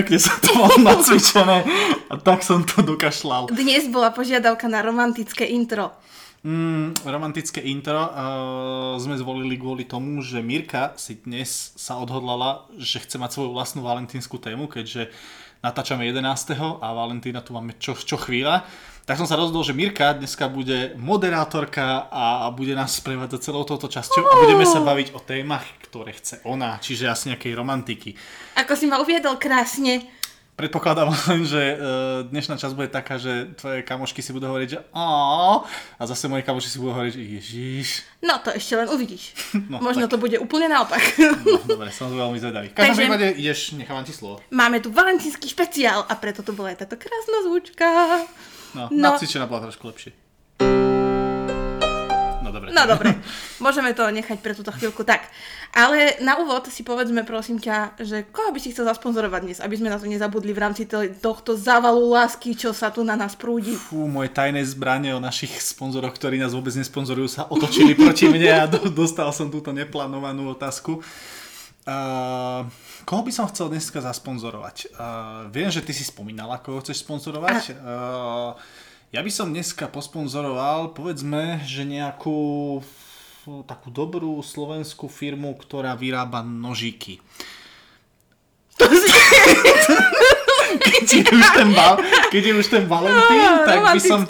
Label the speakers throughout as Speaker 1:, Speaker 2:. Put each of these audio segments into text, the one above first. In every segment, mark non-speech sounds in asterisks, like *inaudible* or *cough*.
Speaker 1: perfektne sa to mal *laughs* nacvičené a tak som to dokašľal.
Speaker 2: Dnes bola požiadavka na romantické intro.
Speaker 1: Mm, romantické intro uh, sme zvolili kvôli tomu, že Mirka si dnes sa odhodlala, že chce mať svoju vlastnú valentínsku tému, keďže natáčame 11. a Valentína tu máme čo, čo chvíľa. Tak som sa rozhodol, že Mirka dneska bude moderátorka a bude nás sprevádzať celou touto časťou a budeme sa baviť o témach, ktoré chce ona, čiže asi nejakej romantiky.
Speaker 2: Ako si ma uviedol krásne,
Speaker 1: Predpokladám *laughs* len, že e, dnešná časť bude taká, že tvoje kamošky si budú hovoriť, že a zase moje kamošky si budú hovoriť, že ježiš.
Speaker 2: No to ešte len uvidíš. *laughs* No, Možno tak. to bude úplne naopak. *laughs*
Speaker 1: No, dobre, som veľmi zvedavý. V každom prípade ideš, nechávam ti slovo.
Speaker 2: Máme tu valentínsky špeciál a preto to bola aj táto krásna zvučka.
Speaker 1: No, no. napcvičená bola trošku lepšie. No dobre.
Speaker 2: No dobre, môžeme to nechať pre túto chvíľku tak. Ale na úvod si povedzme prosím ťa, že koho by si chcel zasponzorovať dnes, aby sme na to nezabudli v rámci tohto závalu lásky, čo sa tu na nás prúdi.
Speaker 1: Fú, moje tajné zbranie o našich sponzoroch, ktorí nás vôbec nesponzorujú, sa otočili proti mne a dostal som túto neplánovanú otázku. Uh, koho by som chcel dneska zasponzorovať? Uh, viem, že ty si spomínala, koho chceš sponzorovať. Uh, ja by som dneska posponzoroval, povedzme, že nejakú takú dobrú slovenskú firmu, ktorá vyrába nožíky. *laughs* keď je už ten, val, keď je už ten Valentín, no, tak by som...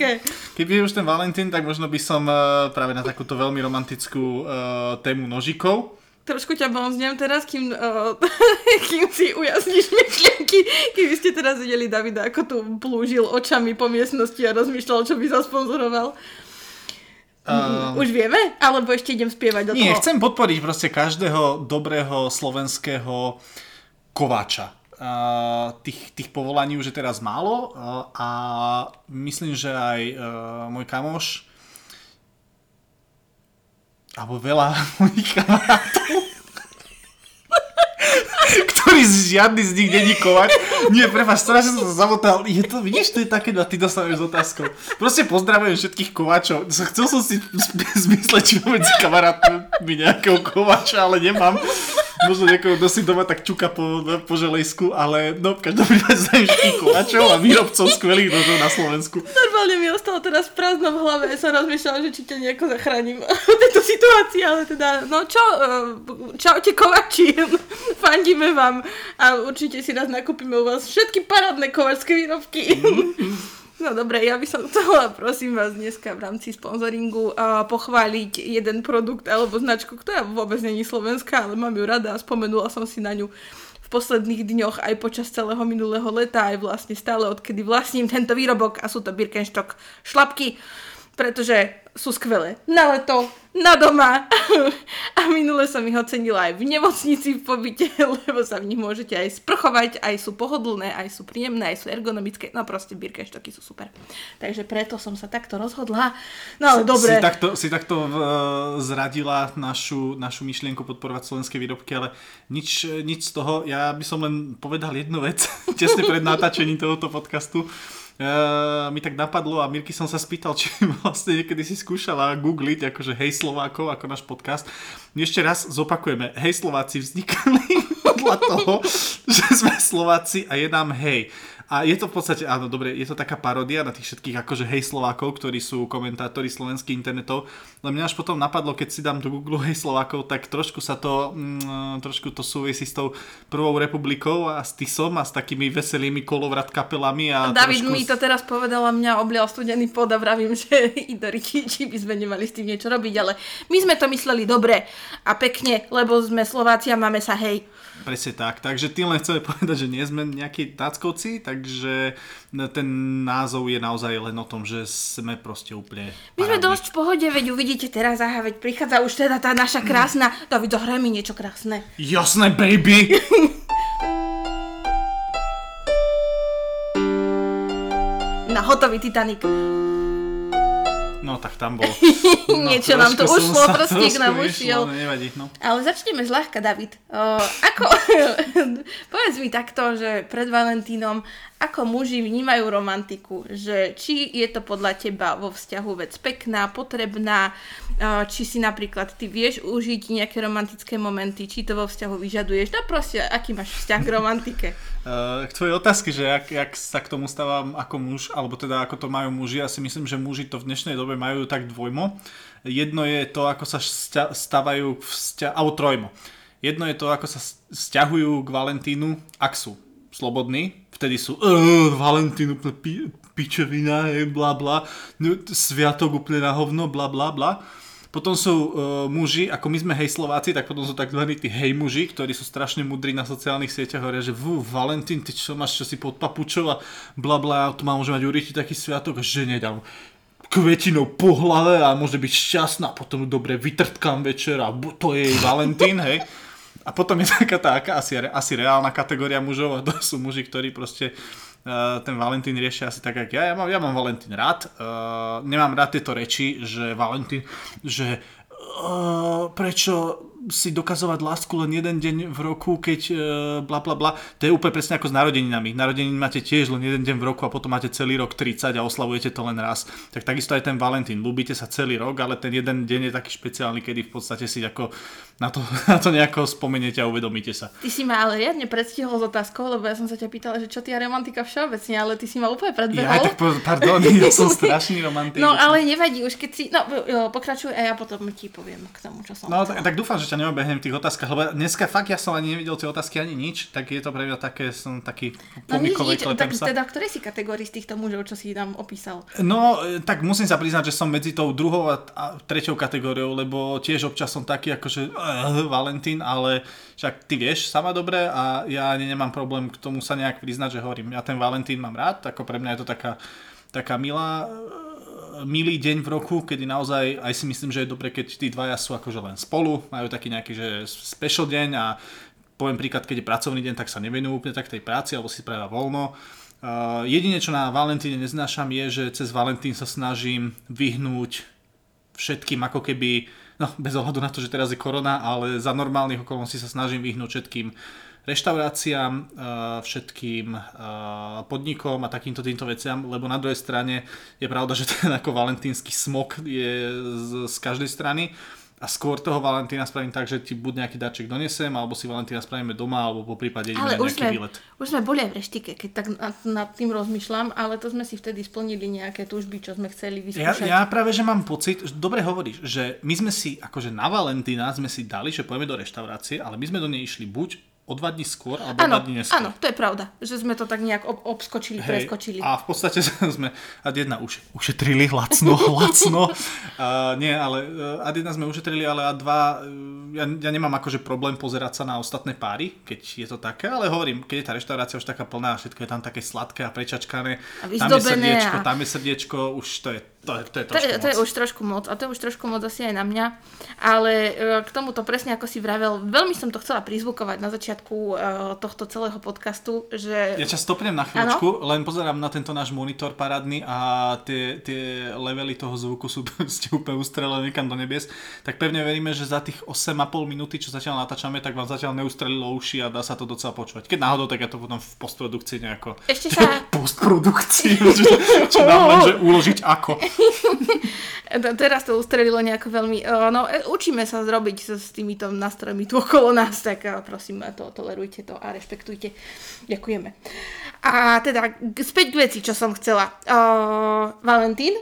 Speaker 1: Keď je už ten Valentín, tak možno by som práve na takúto veľmi romantickú uh, tému nožikov
Speaker 2: trošku ťa bonznem teraz, kým, uh, *laughs* kým si ujasníš myšlienky, keby ste teraz videli Davida, ako tu plúžil očami po miestnosti a rozmýšľal, čo by zasponzoroval. Um, Už vieme? Alebo ešte idem spievať do
Speaker 1: nie,
Speaker 2: toho?
Speaker 1: Nie, chcem podporiť proste každého dobrého slovenského kováča. Uh, tých, tých povolaní už je teraz málo uh, a myslím, že aj uh, môj kamoš alebo veľa mojich kamarátov, ktorý žiadny z nich není kovač. Nie, prepáč, strašne som sa zamotal. Je to, vidíš, to je také, a ty dostaneš s otázkou. Proste pozdravujem všetkých kovačov. Chcel som si *laughs* zmysleť, či mám medzi kamarátmi nejakého kovača, ale nemám možno niekoho, si doma tak čuka po, po želejsku, ale no, v každom prípade znám všetkých kovačov a výrobcov skvelých nožov na Slovensku.
Speaker 2: Normálne mi ostalo teraz prázdno v hlave, som rozmýšľala, že či ťa nejako zachránim v tejto situácii, ale teda, no čo, eh, čaute kovači, *laughs* fandíme vám a určite si raz nakúpime u vás všetky parádne kovačské výrobky. Mm-hmm. *laughs* No dobre, ja by som *laughs* chcela, prosím vás, dneska v rámci sponzoringu uh, pochváliť jeden produkt alebo značku, ktorá vôbec není slovenská, ale mám ju rada a spomenula som si na ňu v posledných dňoch aj počas celého minulého leta, aj vlastne stále odkedy vlastním tento výrobok a sú to Birkenstock šlapky, pretože sú skvelé na leto, na doma *laughs* a minule som ich ocenila aj v nemocnici v pobyte, *laughs* lebo sa v nich môžete aj sprchovať, aj sú pohodlné, aj sú príjemné, aj sú ergonomické, no proste Birkenstocky sú super. Takže preto som sa takto rozhodla. No ale dobre.
Speaker 1: Si takto, si takto uh, zradila našu, našu myšlienku podporovať slovenské výrobky, ale nič, nič z toho, ja by som len povedal jednu vec, *laughs* tesne pred natáčením tohoto podcastu Uh, mi tak napadlo a Mirky som sa spýtal, *laughs* či vlastne niekedy si skúšala googliť akože hej Slovákov ako náš podcast. Ešte raz zopakujeme, hej Slováci vznikli *laughs* podľa toho, že sme Slováci a je nám hej. A je to v podstate, áno, dobre, je to taká parodia na tých všetkých akože hej Slovákov, ktorí sú komentátori slovenských internetov. Ale mňa až potom napadlo, keď si dám do Google hej Slovákov, tak trošku sa to, mm, trošku to súvisí s tou prvou republikou a s Tisom a s takými veselými kolovrat kapelami. A
Speaker 2: David mi to teraz povedal a mňa oblial studený pod a vravím, že *laughs* Idori, či, či by sme nemali s tým niečo robiť, ale my sme to mysleli dobre a pekne, lebo sme Slováci a máme sa hej.
Speaker 1: Presne tak. Takže tým len chceme *laughs* povedať, že nie sme nejakí táckovci, takže ten názov je naozaj len o tom, že sme proste úplne...
Speaker 2: My sme dosť v pohode, veď uvidíte teraz, aha, veď prichádza už teda tá naša krásna... David, zahraj mi niečo krásne.
Speaker 1: Jasné, baby! *laughs*
Speaker 2: Na hotový Titanic.
Speaker 1: No tak tam bol. *laughs*
Speaker 2: No, Niečo nám to ušlo, prstík nám ušiel.
Speaker 1: No, nevadí, no.
Speaker 2: Ale začneme zľahka, David. O, ako, *laughs* povedz mi takto, že pred Valentínom, ako muži vnímajú romantiku, že či je to podľa teba vo vzťahu vec pekná, potrebná, uh, či si napríklad ty vieš užiť nejaké romantické momenty, či to vo vzťahu vyžaduješ, no proste, aký máš vzťah k romantike.
Speaker 1: Uh, k tvojej otázke, že jak, jak sa k tomu stávam ako muž, alebo teda ako to majú muži, ja si myslím, že muži to v dnešnej dobe majú tak dvojmo. Jedno je to, ako sa stávajú vzťah, alebo trojmo. Jedno je to, ako sa vzťahujú k Valentínu, ak sú slobodní, vtedy sú Valentín úplne pi- pičovina, bla bla, no, sviatok úplne na hovno, bla bla bla. Potom sú uh, muži, ako my sme hej Slováci, tak potom sú tzv. tí hej muži, ktorí sú strašne mudrí na sociálnych sieťach, hovoria, že vú, Valentín, ty čo máš, čo si pod papučou a bla bla, tu má môže mať Uriti taký sviatok, že nedám kvetinou po hlave a môže byť šťastná, potom dobre vytrtkám večer a to je jej Valentín, hej. A potom je taká tá asi, asi reálna kategória mužov a to sú muži, ktorí proste ten Valentín riešia asi tak, ako ja. Ja mám, ja mám Valentín rád. Uh, nemám rád tieto reči, že Valentín, že uh, prečo si dokazovať lásku len jeden deň v roku, keď uh, bla bla bla. To je úplne presne ako s narodeninami. Narodeniny máte tiež len jeden deň v roku a potom máte celý rok 30 a oslavujete to len raz. Tak takisto aj ten Valentín. Ľúbite sa celý rok, ale ten jeden deň je taký špeciálny, kedy v podstate si ako na to, *laughs* na to nejako spomeniete a uvedomíte sa.
Speaker 2: Ty si ma ale riadne predstihol s otázkou, lebo ja som sa ťa pýtala, že čo ty a romantika všeobecne, ale ty si ma úplne predbehol.
Speaker 1: Ja, tak pardon, *laughs* ja som strašný romantik.
Speaker 2: No ale nevadí, už keď si, no pokračuj a ja potom ti poviem k tomu, čo som
Speaker 1: No tak, tak dúfam, že ťa neobehnem v tých otázkach, lebo dneska fakt ja som ani nevidel tie otázky ani nič, tak je to pre mňa také, som taký pomikový,
Speaker 2: no, nič, tak, sa. Teda v ktorej si kategórii z týchto mužov, čo si tam opísal?
Speaker 1: No, tak musím sa priznať, že som medzi tou druhou a, a treťou kategóriou, lebo tiež občas som taký akože uh, Valentín, ale však ty vieš sama dobre a ja ani nemám problém k tomu sa nejak priznať, že hovorím, ja ten Valentín mám rád, ako pre mňa je to taká, taká milá milý deň v roku, kedy naozaj aj si myslím, že je dobre, keď tí dvaja sú akože len spolu, majú taký nejaký že special deň a poviem príklad, keď je pracovný deň, tak sa nevenujú úplne tak tej práci alebo si práva voľno. Uh, jedine, čo na Valentíne neznášam je, že cez Valentín sa snažím vyhnúť všetkým ako keby, no bez ohľadu na to, že teraz je korona, ale za normálnych okolností sa snažím vyhnúť všetkým reštauráciám, eh, všetkým eh, podnikom a takýmto týmto veciam, lebo na druhej strane je pravda, že ten ako valentínsky smog je z, z každej strany a skôr toho Valentína spravím tak, že ti buď nejaký darček donesem, alebo si Valentína spravíme doma, alebo po prípade ideme ale nejaký
Speaker 2: sme,
Speaker 1: výlet.
Speaker 2: už sme boli aj v reštike, keď tak nad, nad tým rozmýšľam, ale to sme si vtedy splnili nejaké túžby, čo sme chceli vyskúšať.
Speaker 1: Ja, ja práve, že mám pocit, že dobre hovoríš, že my sme si, akože na Valentína sme si dali, že pôjdeme do reštaurácie, ale my sme do nej išli buď o dva dní skôr alebo ano, dva dní neskôr.
Speaker 2: Áno, to je pravda, že sme to tak nejak ob- obskočili, Hej, preskočili.
Speaker 1: A v podstate *laughs* sme ad jedna už, ušetrili lacno, *laughs* lacno. uh, nie, ale uh, ad jedna sme ušetrili, ale ad dva, uh, ja, ja nemám akože problém pozerať sa na ostatné páry, keď je to také, ale hovorím, keď je tá reštaurácia už taká plná, všetko je tam také sladké a prečačkané, a tam je srdiečko, a... tam je srdiečko, už to je to je, to je,
Speaker 2: to, je, to je už trošku moc a to je už trošku moc asi aj na mňa, ale k tomuto presne ako si vravel, veľmi som to chcela prizvukovať na začiatku uh, tohto celého podcastu, že...
Speaker 1: Ja čas stopnem na chvíľočku, ano? len pozerám na tento náš monitor parádny a tie, tie levely toho zvuku sú *laughs* ste úplne ustrelené niekam do nebies, tak pevne veríme, že za tých 8,5 minúty, čo zatiaľ natáčame, tak vám zatiaľ neustrelilo uši a dá sa to docela počúvať. Keď náhodou, tak ja to potom v postprodukcii nejako...
Speaker 2: Ešte sa... *laughs*
Speaker 1: postprodukcii, *laughs* čo, čo nám len, že uložiť ako. *laughs*
Speaker 2: Teraz to ustrelilo nejako veľmi... No, e, učíme sa zrobiť s týmito nástrojmi tu okolo nás, tak prosím, to tolerujte to a rešpektujte. Ďakujeme. A teda späť k veci, čo som chcela. Uh, Valentín,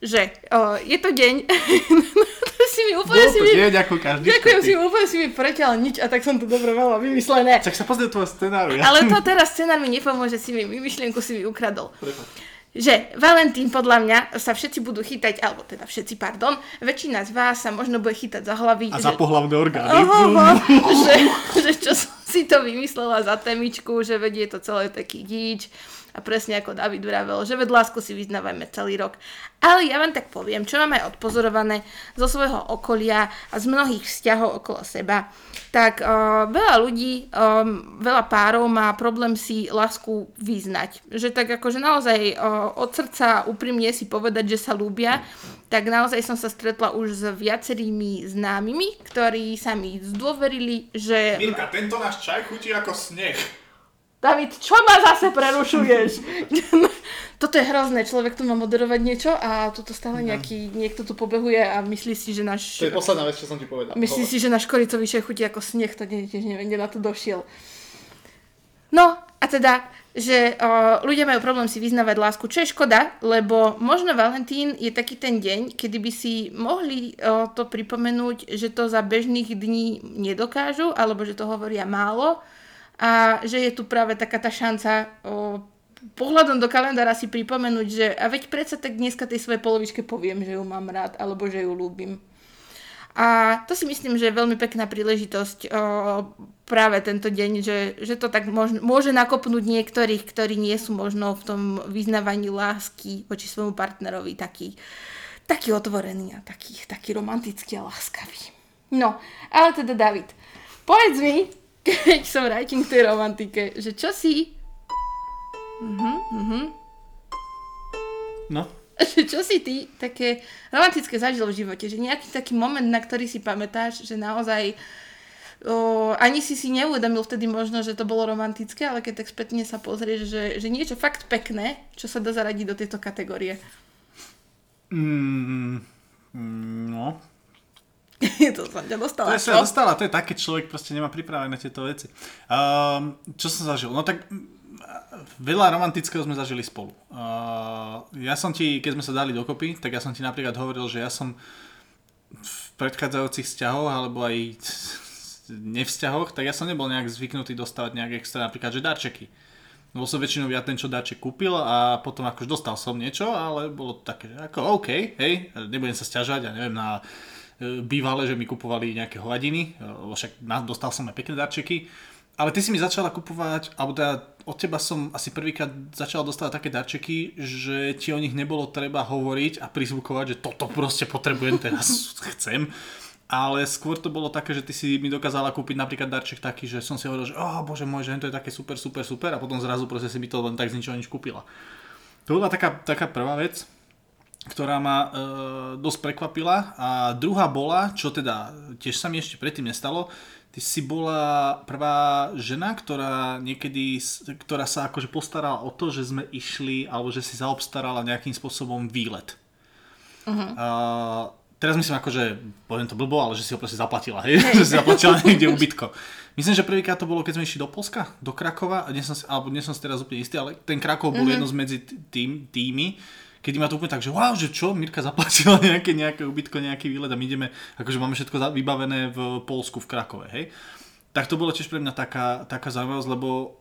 Speaker 2: že uh, je to deň... *laughs*
Speaker 1: si mi úplne si mi... deň ako každý
Speaker 2: Ďakujem si, úplne si mi preťal nič a tak som to dobre veľa vymyslené.
Speaker 1: Tak sa pozrie tvoj scenár.
Speaker 2: Ja. Ale to teraz scenár mi nepomôže, si mi myšlienku si mi ukradol. Prepač že Valentín podľa mňa sa všetci budú chytať, alebo teda všetci, pardon, väčšina z vás sa možno bude chytať za hlavy.
Speaker 1: A že, za pohlavné orgány.
Speaker 2: Oh, oh, *laughs* že, že čo som si to vymyslela za temičku, že vedie to celé taký gíč a presne ako David vravel, že ved lásku si vyznávame celý rok. Ale ja vám tak poviem, čo mám aj odpozorované zo svojho okolia a z mnohých vzťahov okolo seba, tak uh, veľa ľudí, um, veľa párov má problém si lásku vyznať. Že tak akože naozaj uh, od srdca úprimne si povedať, že sa ľúbia, tak naozaj som sa stretla už s viacerými známymi, ktorí sa mi zdôverili, že...
Speaker 1: Mirka, tento náš čaj chutí ako sneh.
Speaker 2: David, čo ma zase prerušuješ? *laughs* toto je hrozné, človek tu má moderovať niečo a toto stále nejaký, niekto tu pobehuje a myslí si, že náš...
Speaker 1: To je posledná vec, čo som ti povedal.
Speaker 2: Myslí si, že náš koricový šéf chutí ako sneh, to nie, tiež neviem, kde na to došiel. No, a teda, že o, ľudia majú problém si vyznávať lásku, čo je škoda, lebo možno Valentín je taký ten deň, kedy by si mohli o, to pripomenúť, že to za bežných dní nedokážu, alebo že to hovoria málo a že je tu práve taká tá šanca o, pohľadom do kalendára si pripomenúť, že a veď predsa tak dneska tej svojej polovičke poviem, že ju mám rád, alebo že ju ľúbim. A to si myslím, že je veľmi pekná príležitosť o, práve tento deň, že, že to tak môž, môže nakopnúť niektorých, ktorí nie sú možno v tom vyznávaní lásky voči svojmu partnerovi taký, taký otvorený a taký, taký romantický a láskavý. No, ale teda David, povedz mi, keď som writing k tej romantike, že čo si... Mhm, mhm.
Speaker 1: No, *laughs*
Speaker 2: Že čo si ty také romantické zažil v živote? Že nejaký taký moment, na ktorý si pamätáš, že naozaj o, ani si si neuvedomil vtedy možno, že to bolo romantické, ale keď tak spätne sa pozrieš, že, že niečo fakt pekné, čo sa dá zaradiť do tejto kategórie.
Speaker 1: mm, mm, no. *laughs*
Speaker 2: to som ťa dostala.
Speaker 1: To je sa dostala, to je také, človek proste nemá pripravené tieto veci. Um, čo som zažil? No tak mm, veľa romantického sme zažili spolu. Uh, ja som ti, keď sme sa dali dokopy, tak ja som ti napríklad hovoril, že ja som v predchádzajúcich vzťahoch, alebo aj *laughs* nevzťahoch, tak ja som nebol nejak zvyknutý dostávať nejak extra, napríklad, že darčeky. Bol som väčšinou ja ten, čo darček kúpil a potom akož dostal som niečo, ale bolo to také, že ako OK, hej, nebudem sa stiažať, ja neviem, na e, bývalé, že mi kupovali nejaké hovadiny, e, však dostal som aj pekné darčeky, ale ty si mi začala kupovať, alebo teda od teba som asi prvýkrát začal dostávať také darčeky, že ti o nich nebolo treba hovoriť a prizvukovať, že toto proste potrebujem teraz, *laughs* chcem. Ale skôr to bolo také, že ty si mi dokázala kúpiť napríklad darček taký, že som si hovoril, že oh, bože môj, že to je také super, super, super a potom zrazu proste si mi to len tak z ničoho nič kúpila. To bola taká, taká prvá vec, ktorá ma e, dosť prekvapila a druhá bola, čo teda tiež sa mi ešte predtým nestalo, ty si bola prvá žena, ktorá niekedy, ktorá sa akože postarala o to, že sme išli, alebo že si zaobstarala nejakým spôsobom výlet. A teraz myslím ako, že poviem to blbo, ale že si ho proste zaplatila, hej? *laughs* že si zaplatila niekde ubytko. Myslím, že prvýkrát to bolo, keď sme išli do Polska, do Krakova, a nie som si, alebo nie som si teraz úplne istý, ale ten Krakov bol mm-hmm. jedno z medzi tým, tými, kedy ma to úplne tak, že wow, že čo, Mirka zaplatila *laughs* nejaké, nejaké ubytko, nejaký výlet a my ideme, akože máme všetko vybavené v Polsku, v Krakove, hej. Tak to bolo tiež pre mňa taká, taká zaujímavosť, lebo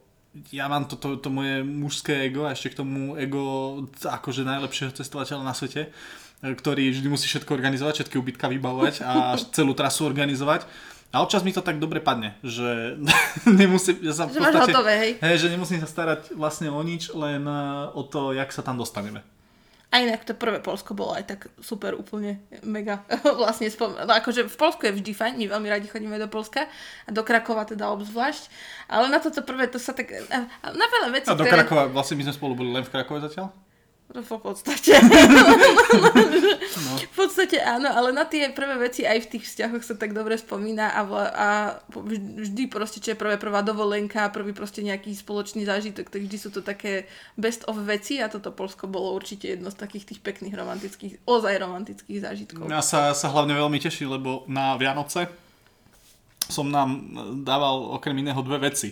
Speaker 1: ja mám toto to, to moje mužské ego a ešte k tomu ego akože najlepšieho cestovateľa na svete, ktorý vždy musí všetko organizovať, všetky ubytka vybavovať a celú trasu organizovať. A občas mi to tak dobre padne, že *laughs* nemusím, ja sa
Speaker 2: Že
Speaker 1: podstate,
Speaker 2: hotové, hej.
Speaker 1: hej, že nemusím sa starať vlastne o nič, len eh, o to, jak sa tam dostaneme.
Speaker 2: A inak to prvé Polsko bolo aj tak super, úplne mega. *laughs* vlastne spom- no akože v Polsku je vždy fajn, my veľmi radi chodíme do Polska a do Krakova teda obzvlášť. Ale na toto prvé to sa tak... Na veľa vecí,
Speaker 1: A do
Speaker 2: ktoré...
Speaker 1: Krakova, vlastne my sme spolu boli len v Krakove zatiaľ?
Speaker 2: No, V podstate. V podstate áno, ale na tie prvé veci aj v tých vzťahoch sa tak dobre spomína a, vla, a vždy proste, čo je prvé prvá dovolenka, prvý proste nejaký spoločný zážitok, tak vždy sú to také best of veci a toto Polsko bolo určite jedno z takých tých pekných romantických, ozaj romantických zážitkov.
Speaker 1: Ja sa, sa hlavne veľmi teším, lebo na Vianoce som nám dával okrem iného dve veci.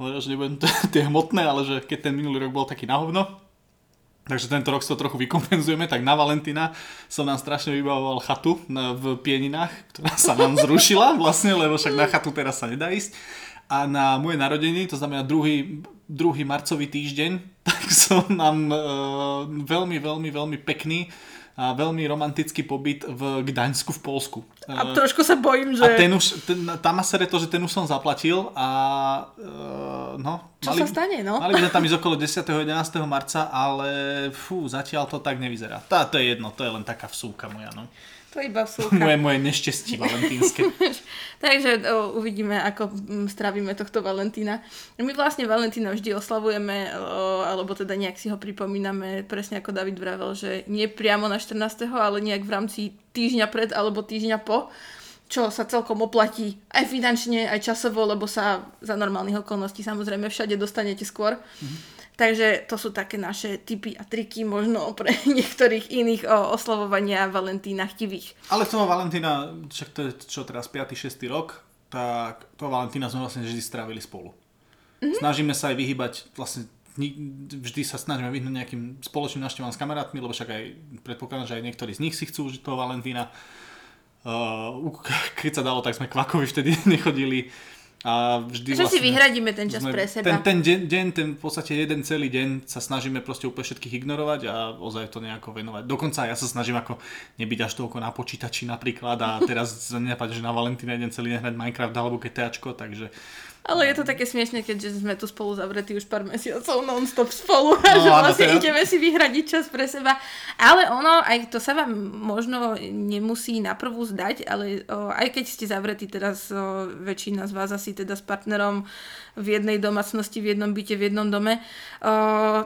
Speaker 1: Hovoril, že nebudem t- tie hmotné, ale že keď ten minulý rok bol taký na hovno, takže tento rok si to trochu vykompenzujeme, tak na Valentína som nám strašne vybavoval chatu na, v Pieninách, ktorá sa nám zrušila vlastne, lebo však na chatu teraz sa nedá ísť. A na moje narodeniny, to znamená druhý, druhý marcový týždeň, *laughs* tak som nám e, veľmi, veľmi, veľmi pekný veľmi romantický pobyt v Gdaňsku v Polsku.
Speaker 2: A trošku sa bojím, že...
Speaker 1: a ten už, ten, tam má to, že ten už som zaplatil a uh, no.
Speaker 2: Čo sa stane, no?
Speaker 1: Mali by sme tam ísť okolo 10. 11. marca, ale fú, zatiaľ to tak nevyzerá. Tá, to je jedno, to je len taká vsúka moja, no.
Speaker 2: To iba vsúka.
Speaker 1: Moje, moje nešťastie valentínske. *laughs*
Speaker 2: Takže o, uvidíme, ako strávime tohto Valentína. My vlastne Valentína vždy oslavujeme, o, alebo teda nejak si ho pripomíname, presne ako David vravel, že nie priamo na 14., ale nejak v rámci týždňa pred alebo týždňa po, čo sa celkom oplatí aj finančne, aj časovo, lebo sa za normálnych okolností samozrejme všade dostanete skôr. Takže to sú také naše typy a triky možno pre *laughs* niektorých iných o, oslavovania Valentína chtivých.
Speaker 1: Ale toho Valentína, však to je čo teraz 5. 6. rok, tak toho Valentína sme vlastne vždy strávili spolu. Mm-hmm. Snažíme sa aj vyhybať vlastne vždy sa snažíme vyhnúť nejakým spoločným návštevám s kamarátmi, lebo však aj predpokladám, že aj niektorí z nich si chcú užiť toho Valentína. Uh, *laughs* keď sa dalo, tak sme kvakovi vtedy *laughs* nechodili. A vždy
Speaker 2: že vlastne, si vyhradíme ten čas pre seba.
Speaker 1: Ten, ten deň, deň, ten v podstate jeden celý deň sa snažíme proste úplne všetkých ignorovať a ozaj to nejako venovať. Dokonca ja sa snažím ako nebyť až toľko na počítači napríklad a *laughs* teraz nenapadne, že na Valentína jeden celý deň hrať Minecraft alebo GTAčko, takže
Speaker 2: ale je to také smiešne, keďže sme tu spolu zavretí už pár mesiacov non-stop spolu a *laughs* no, že vlastne teda... ideme si vyhradiť čas pre seba. Ale ono, aj to sa vám možno nemusí naprvú zdať, ale o, aj keď ste zavretí teraz, o, väčšina z vás asi teda s partnerom v jednej domácnosti, v jednom byte, v jednom dome, o,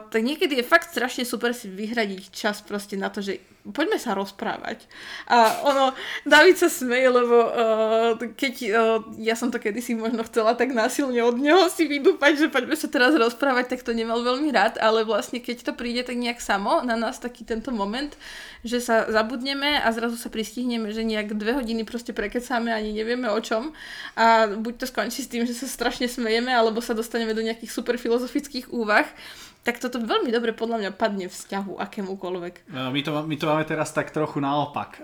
Speaker 2: tak niekedy je fakt strašne super si vyhradiť čas proste na to, že poďme sa rozprávať. A ono, David sa smeje, lebo uh, keď uh, ja som to kedysi možno chcela tak násilne od neho si vydúpať, že poďme sa teraz rozprávať, tak to nemal veľmi rád, ale vlastne keď to príde tak nejak samo na nás taký tento moment, že sa zabudneme a zrazu sa pristihneme, že nejak dve hodiny proste prekecáme ani nevieme o čom a buď to skončí s tým, že sa strašne smejeme, alebo sa dostaneme do nejakých super filozofických úvah, tak toto veľmi dobre podľa mňa padne vzťahu akémukoľvek.
Speaker 1: My to, my to máme teraz tak trochu naopak.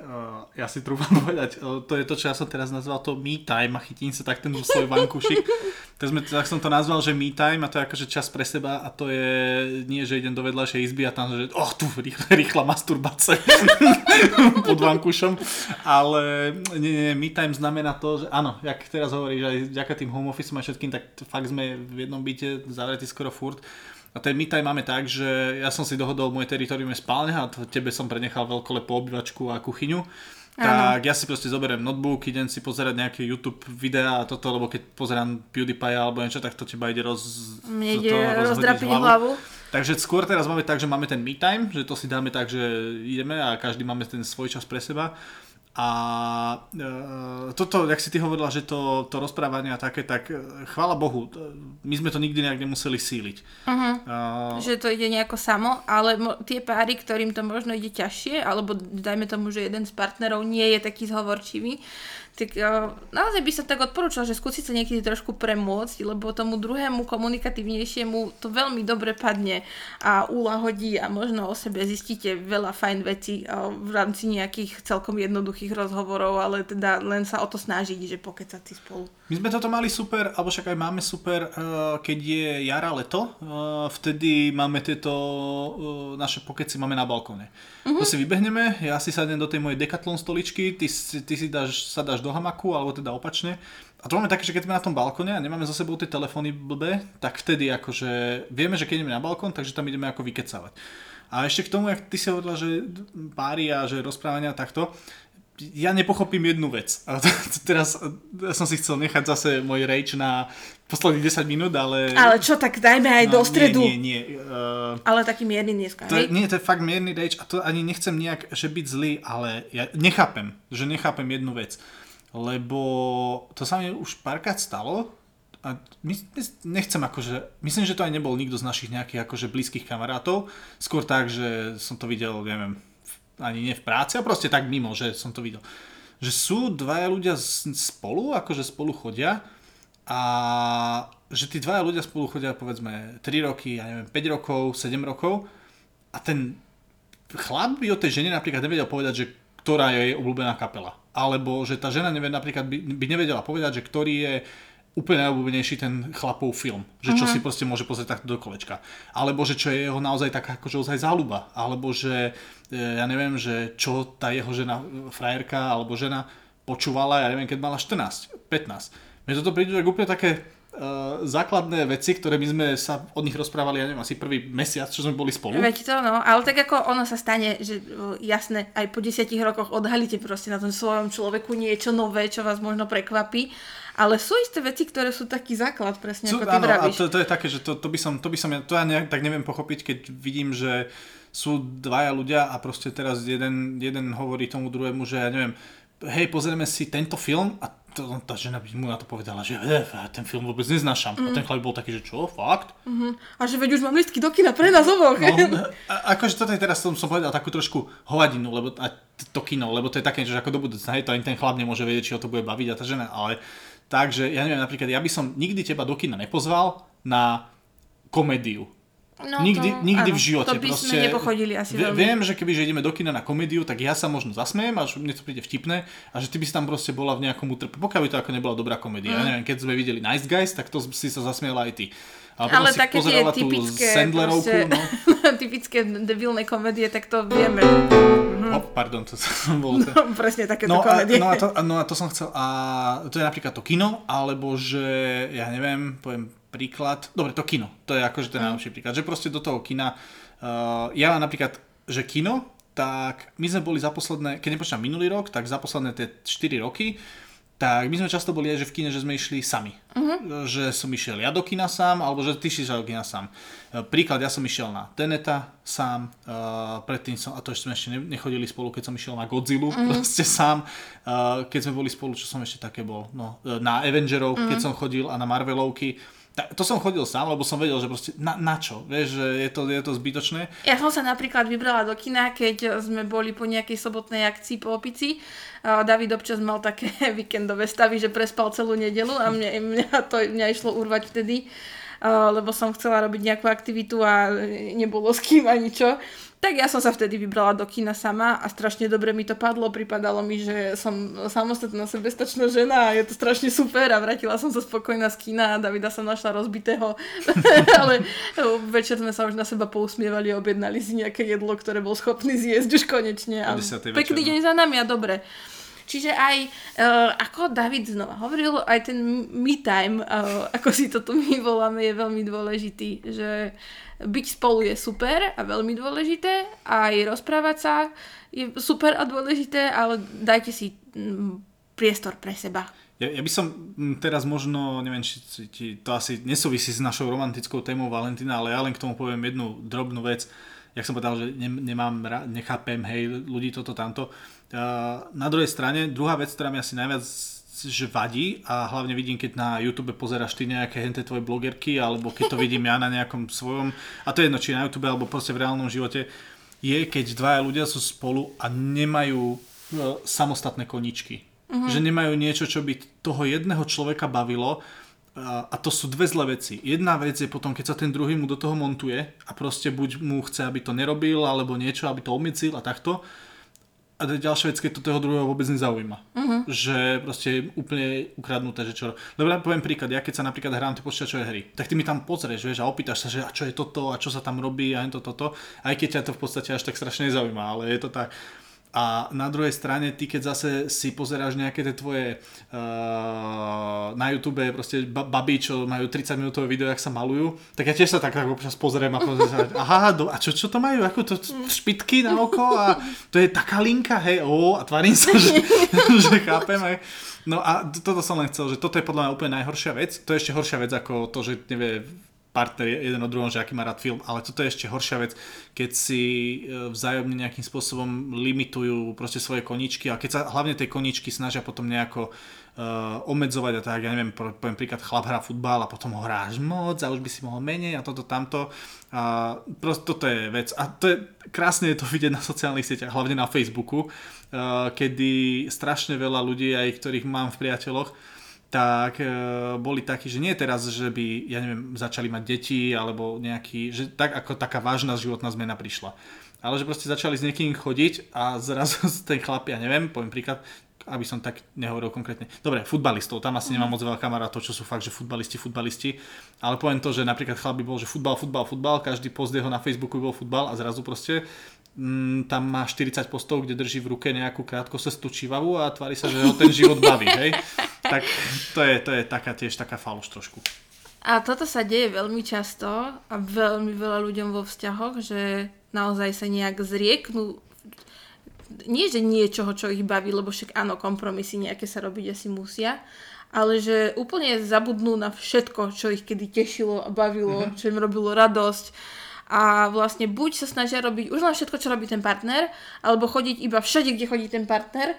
Speaker 1: Ja si trúfam *laughs* povedať, to je to, čo ja som teraz nazval to me time a chytím sa tak ten svoj vankušik. *laughs* tak, sme, tak som to nazval, že me time a to je akože čas pre seba a to je nie, že idem do vedľajšej izby a tam, že oh, tu rýchla, *laughs* rýchla masturbace pod vankušom, ale nie, nie, me time znamená to, že áno, jak teraz hovoríš, aj vďaka tým home office a všetkým, tak fakt sme v jednom byte zavretí skoro furt a ten me máme tak, že ja som si dohodol, moje teritorium je spálne a tebe som prenechal veľkolepú obývačku a kuchyňu. Tak ja si proste zoberiem notebook, idem si pozerať nejaké YouTube videá a toto, lebo keď pozerám PewDiePie alebo niečo, tak to teba ide roz...
Speaker 2: Mne ide rozdrapiť hlavu. hlavu.
Speaker 1: Takže skôr teraz máme tak, že máme ten me time, že to si dáme tak, že ideme a každý máme ten svoj čas pre seba. A e, toto, jak si ty hovorila, že to, to rozprávanie a také, tak e, chvála Bohu, my sme to nikdy nejak nemuseli síliť.
Speaker 2: Uh-huh. Uh, že to ide nejako samo, ale mo- tie páry, ktorým to možno ide ťažšie, alebo dajme tomu, že jeden z partnerov nie je taký zhovorčivý, tak uh, naozaj by sa tak odporúčal, že skúsiť sa niekedy trošku premôcť, lebo tomu druhému komunikatívnejšiemu to veľmi dobre padne a ulahodí a možno o sebe zistíte veľa fajn vecí uh, v rámci nejakých celkom jednoduchých rozhovorov, ale teda len sa o to snažiť, že pokecať si spolu.
Speaker 1: My sme toto mali super, alebo však aj máme super, uh, keď je jara, leto, uh, vtedy máme tieto uh, naše pokeci máme na balkóne. Uh-huh. To si vybehneme, ja si sadnem do tej mojej Decathlon stoličky, ty, ty si dáš, sa dáš do hamaku, alebo teda opačne. A to máme také, že keď sme na tom balkone a nemáme za sebou tie telefóny blbé, tak vtedy akože vieme, že keď ideme na balkón, takže tam ideme ako vykecávať. A ešte k tomu, jak ty si hovorila, že páry a že rozprávania takto, ja nepochopím jednu vec. A teraz ja som si chcel nechať zase môj rage na posledných 10 minút, ale...
Speaker 2: Ale čo, tak dajme aj no, do stredu.
Speaker 1: Nie, nie, nie. Uh,
Speaker 2: ale taký mierny dneska,
Speaker 1: to Nie, to je fakt mierny rage a to ani nechcem nejak, že byť zlý, ale ja nechápem, že nechápem jednu vec lebo to sa mi už párkrát stalo a my, my, nechcem akože, myslím, že to aj nebol nikto z našich nejakých akože blízkych kamarátov, skôr tak, že som to videl, neviem, ani nie v práci, a proste tak mimo, že som to videl. Že sú dvaja ľudia spolu, akože spolu chodia a že tí dvaja ľudia spolu chodia povedzme 3 roky, ja neviem, 5 rokov, 7 rokov a ten chlap by o tej žene napríklad nevedel povedať, že ktorá je jej obľúbená kapela. Alebo že tá žena nevie, napríklad by, by nevedela povedať, že ktorý je úplne najobľúbenejší ten chlapov film. Že čo uh-huh. si proste môže pozrieť takto do kolečka. Alebo že čo je jeho naozaj taká akože ozaj záľuba. Alebo že e, ja neviem, že čo tá jeho žena, frajerka alebo žena počúvala, ja neviem, keď mala 14, 15. Mne toto príde tak úplne také základné veci, ktoré my sme sa od nich rozprávali, ja neviem, asi prvý mesiac, čo sme boli spolu.
Speaker 2: Veď to, no, ale tak ako ono sa stane, že uh, jasné, aj po desiatich rokoch odhalíte proste na tom svojom človeku niečo nové, čo vás možno prekvapí, ale sú isté veci, ktoré sú taký základ, presne sú, ako ty áno, vravíš.
Speaker 1: A to, to je také, že to, to by som, to by som, to ja nejak tak neviem pochopiť, keď vidím, že sú dvaja ľudia a proste teraz jeden, jeden hovorí tomu druhému, že ja neviem, hej, pozrieme si tento film a to, tá žena by mu na to povedala, že e, ten film vôbec neznášam. Mm. A ten chlap bol taký, že čo, fakt?
Speaker 2: Mm-hmm. A že veď už mám listky do kina pre nás oboch.
Speaker 1: No, a, akože toto je teraz, som, som povedal takú trošku hovadinu, lebo a to kino, lebo to je také, že ako do budúcna, hej, to ani ten chlap nemôže vedieť, či ho to bude baviť a tá žena, ale takže, ja neviem, napríklad, ja by som nikdy teba do kina nepozval na komédiu. No nikdy, to, nikdy áno, v živote.
Speaker 2: To by proste, sme nepochodili asi
Speaker 1: veľmi. Viem, že keby že ideme do kina na komédiu, tak ja sa možno zasmiem a že mne to príde vtipné a že ty by si tam proste bola v nejakom utrpe. Pokiaľ by to ako nebola dobrá komédia. Mm. Ja neviem, keď sme videli Nice Guys, tak to si sa zasmiela aj ty.
Speaker 2: Ale, ale také tie typické, proste, no. *laughs* typické debilné komédie, tak to vieme.
Speaker 1: Mhm. Oh, pardon, to som bol... *laughs*
Speaker 2: No, presne takéto
Speaker 1: no,
Speaker 2: komédie.
Speaker 1: A, no, a to, no a to som chcel, a to je napríklad to kino, alebo že, ja neviem, poviem príklad, dobre, to kino, to je akože ten mm. najlepší príklad, že proste do toho kina, uh, ja mám napríklad, že kino, tak my sme boli za posledné, keď nepočítam minulý rok, tak za posledné tie 4 roky, tak my sme často boli aj že v kine, že sme išli sami. Uh-huh. Že som išiel ja do kina sám, alebo že ty si do kina sám. E, príklad, ja som išiel na Teneta sám, uh, predtým som, a to ešte sme ešte nechodili spolu, keď som išiel na Godzilla, uh-huh. proste sám. Uh, keď sme boli spolu, čo som ešte také bol, no, na Avengerov, uh-huh. keď som chodil a na Marvelovky to som chodil sám, lebo som vedel, že proste na, na čo, vieš, že je to, je to zbytočné.
Speaker 2: Ja som sa napríklad vybrala do kina, keď sme boli po nejakej sobotnej akcii po opici. David občas mal také *laughs* víkendové stavy, že prespal celú nedelu a mňa, mňa to mňa išlo urvať vtedy, lebo som chcela robiť nejakú aktivitu a nebolo s kým ani čo. Tak ja som sa vtedy vybrala do kina sama a strašne dobre mi to padlo. Pripadalo mi, že som samostatná sebestačná žena a je to strašne super a vrátila som sa spokojná z kina a Davida som našla rozbitého. *laughs* Ale večer sme sa už na seba pousmievali a objednali si nejaké jedlo, ktoré bol schopný zjesť už konečne. A pekný no. deň za nami a dobre. Čiže aj, uh, ako David znova hovoril, aj ten me time, uh, ako si to tu my voláme, je veľmi dôležitý. Že byť spolu je super a veľmi dôležité, aj rozprávať sa je super a dôležité, ale dajte si mm, priestor pre seba.
Speaker 1: Ja, ja by som mm, teraz možno, neviem, či, či to asi nesúvisí s našou romantickou témou Valentína, ale ja len k tomu poviem jednu drobnú vec. Jak som povedal, že ne, nemám, nechápem, hej, ľudí toto, tamto. Na druhej strane, druhá vec, ktorá mi asi najviac že vadí a hlavne vidím, keď na YouTube pozeráš ty nejaké henté tvoje blogerky alebo keď to vidím ja na nejakom svojom, a to je jedno, či na YouTube alebo proste v reálnom živote, je keď dvaja ľudia sú spolu a nemajú e, samostatné koničky. Uh-huh. Že nemajú niečo, čo by toho jedného človeka bavilo a, to sú dve zlé veci. Jedna vec je potom, keď sa ten druhý mu do toho montuje a proste buď mu chce, aby to nerobil alebo niečo, aby to obmedzil a takto a ďalšia vec, keď to toho druhého vôbec nezaujíma. Uh-huh. Že proste je úplne ukradnuté, že čo... Lebo ja poviem príklad, ja keď sa napríklad hrám tie počítačové hry, tak ty mi tam pozrieš, vieš, a opýtaš sa, že a čo je toto a čo sa tam robí a to, toto, aj keď ťa to v podstate až tak strašne nezaujíma, ale je to tak. A na druhej strane, ty keď zase si pozeráš nejaké tie tvoje uh, na YouTube proste baby, čo majú 30 minútové video, jak sa malujú, tak ja tiež sa tak, tak občas pozriem a pozriem sa, *laughs* aha, do, a čo, čo to majú, ako to špitky na oko a to je taká linka, hej, o, a tvarím sa, že, *laughs* že chápem, hej. No a toto som len chcel, že toto je podľa mňa úplne najhoršia vec. To je ešte horšia vec ako to, že nevie partner jeden od druhom, že aký má rád film, ale toto je ešte horšia vec, keď si e, vzájomne nejakým spôsobom limitujú proste svoje koničky a keď sa hlavne tie koničky snažia potom nejako uh, obmedzovať a tak, ja neviem, poviem príklad, chlap hrá futbal a potom ho hráš moc a už by si mohol menej a toto tamto. A proste toto je vec. A to je, krásne je to vidieť na sociálnych sieťach, hlavne na Facebooku, uh, kedy strašne veľa ľudí, aj ktorých mám v priateľoch, tak e, boli takí, že nie teraz, že by, ja neviem, začali mať deti alebo nejaký, že tak ako taká vážna životná zmena prišla. Ale že proste začali s niekým chodiť a zrazu *laughs* ten chlap, ja neviem, poviem príklad, aby som tak nehovoril konkrétne. Dobre, futbalistov, tam asi nemám moc veľa kamarátov, čo sú fakt, že futbalisti, futbalisti, ale poviem to, že napríklad chlap by bol, že futbal, futbal, futbal, každý post jeho na Facebooku bol futbal a zrazu proste mm, tam má 40 postov, kde drží v ruke nejakú krátkosestu čivavu a tvári sa, že ho ten život baví, hej? Tak to je, to je taká tiež taká faloš trošku.
Speaker 2: A toto sa deje veľmi často a veľmi veľa ľuďom vo vzťahoch, že naozaj sa nejak zrieknú nie, že niečoho, čo ich baví, lebo však áno, kompromisy nejaké sa robiť asi musia, ale že úplne zabudnú na všetko, čo ich kedy tešilo a bavilo, mm-hmm. čo im robilo radosť a vlastne buď sa snažia robiť už len všetko, čo robí ten partner, alebo chodiť iba všade, kde chodí ten partner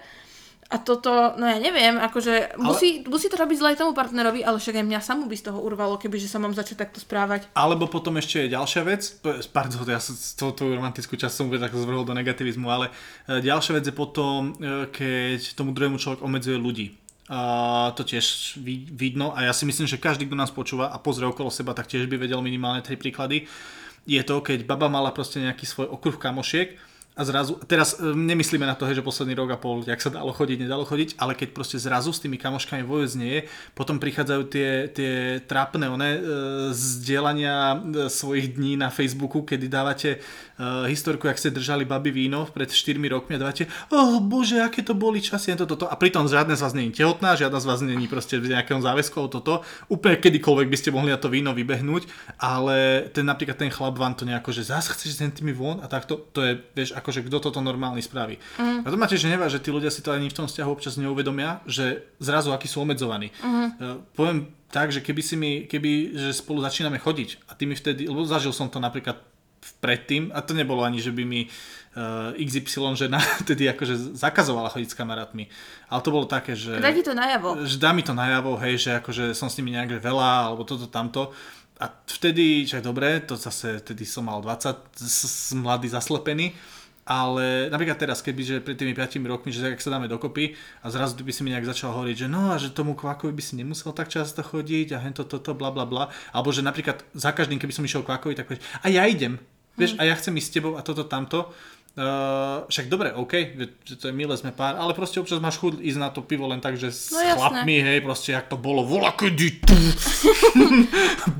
Speaker 2: A toto, no ja neviem, akože musí, musí to robiť zle aj tomu partnerovi, ale však aj mňa samú by z toho urvalo, keby že sa mám začať takto správať.
Speaker 1: Alebo potom ešte je ďalšia vec, pardon, ja som s touto romantickú časť som tak zvrhol do negativizmu, ale e, ďalšia vec je potom, e, keď tomu druhému človek obmedzuje ľudí. A to tiež vidno a ja si myslím, že každý, kto nás počúva a pozrie okolo seba, tak tiež by vedel minimálne tri príklady. Je to, keď baba mala proste nejaký svoj okruh kamošiek a zrazu, teraz e, nemyslíme na to, že posledný rok a pol, jak sa dalo chodiť, nedalo chodiť, ale keď proste zrazu s tými kamoškami vôbec nie je, potom prichádzajú tie, tie trápne one, e, zdieľania e, svojich dní na Facebooku, kedy dávate e, historku, jak ste držali baby víno pred 4 rokmi a dávate, oh bože, aké to boli časy, to, toto. A pritom žiadne z vás je tehotná, žiadna z vás je proste v nejakom záväzku toto. Úplne kedykoľvek by ste mohli na to víno vybehnúť, ale ten napríklad ten chlap vám to nejako, že zase chceš s tými von a takto, to je, vieš, ako akože kto toto normálny spraví. Mm. A to máte, že nevá, že tí ľudia si to ani v tom vzťahu občas neuvedomia, že zrazu akí sú obmedzovaní. Mm. Poviem tak, že keby si mi, keby, že spolu začíname chodiť a ty mi vtedy, lebo zažil som to napríklad predtým, a to nebolo ani, že by mi uh, e, XY žena *laughs* tedy akože zakazovala chodiť s kamarátmi. Ale to bolo také, že...
Speaker 2: Dá ti to najavo.
Speaker 1: Že dá mi to najavo, hej, že akože som s nimi nejak veľa, alebo toto, tamto. A vtedy, čak dobre, to zase, vtedy som mal 20, mladý zaslepený, ale napríklad teraz, keby že pred tými 5 rokmi, že ak sa dáme dokopy a zrazu by si mi nejak začal hovoriť, že no a že tomu kvakovi by si nemusel tak často chodiť a hento toto, bla bla bla. Alebo že napríklad za každým, keby som išiel kvakovi, tak povedať, a ja idem, vieš, hmm. a ja chcem ísť s tebou a toto tamto. Uh, však dobre, OK, že to je milé, sme pár, ale proste občas máš chuť ísť na to pivo len tak, že s no, chlapmi, hej, proste jak to bolo, vola kedy,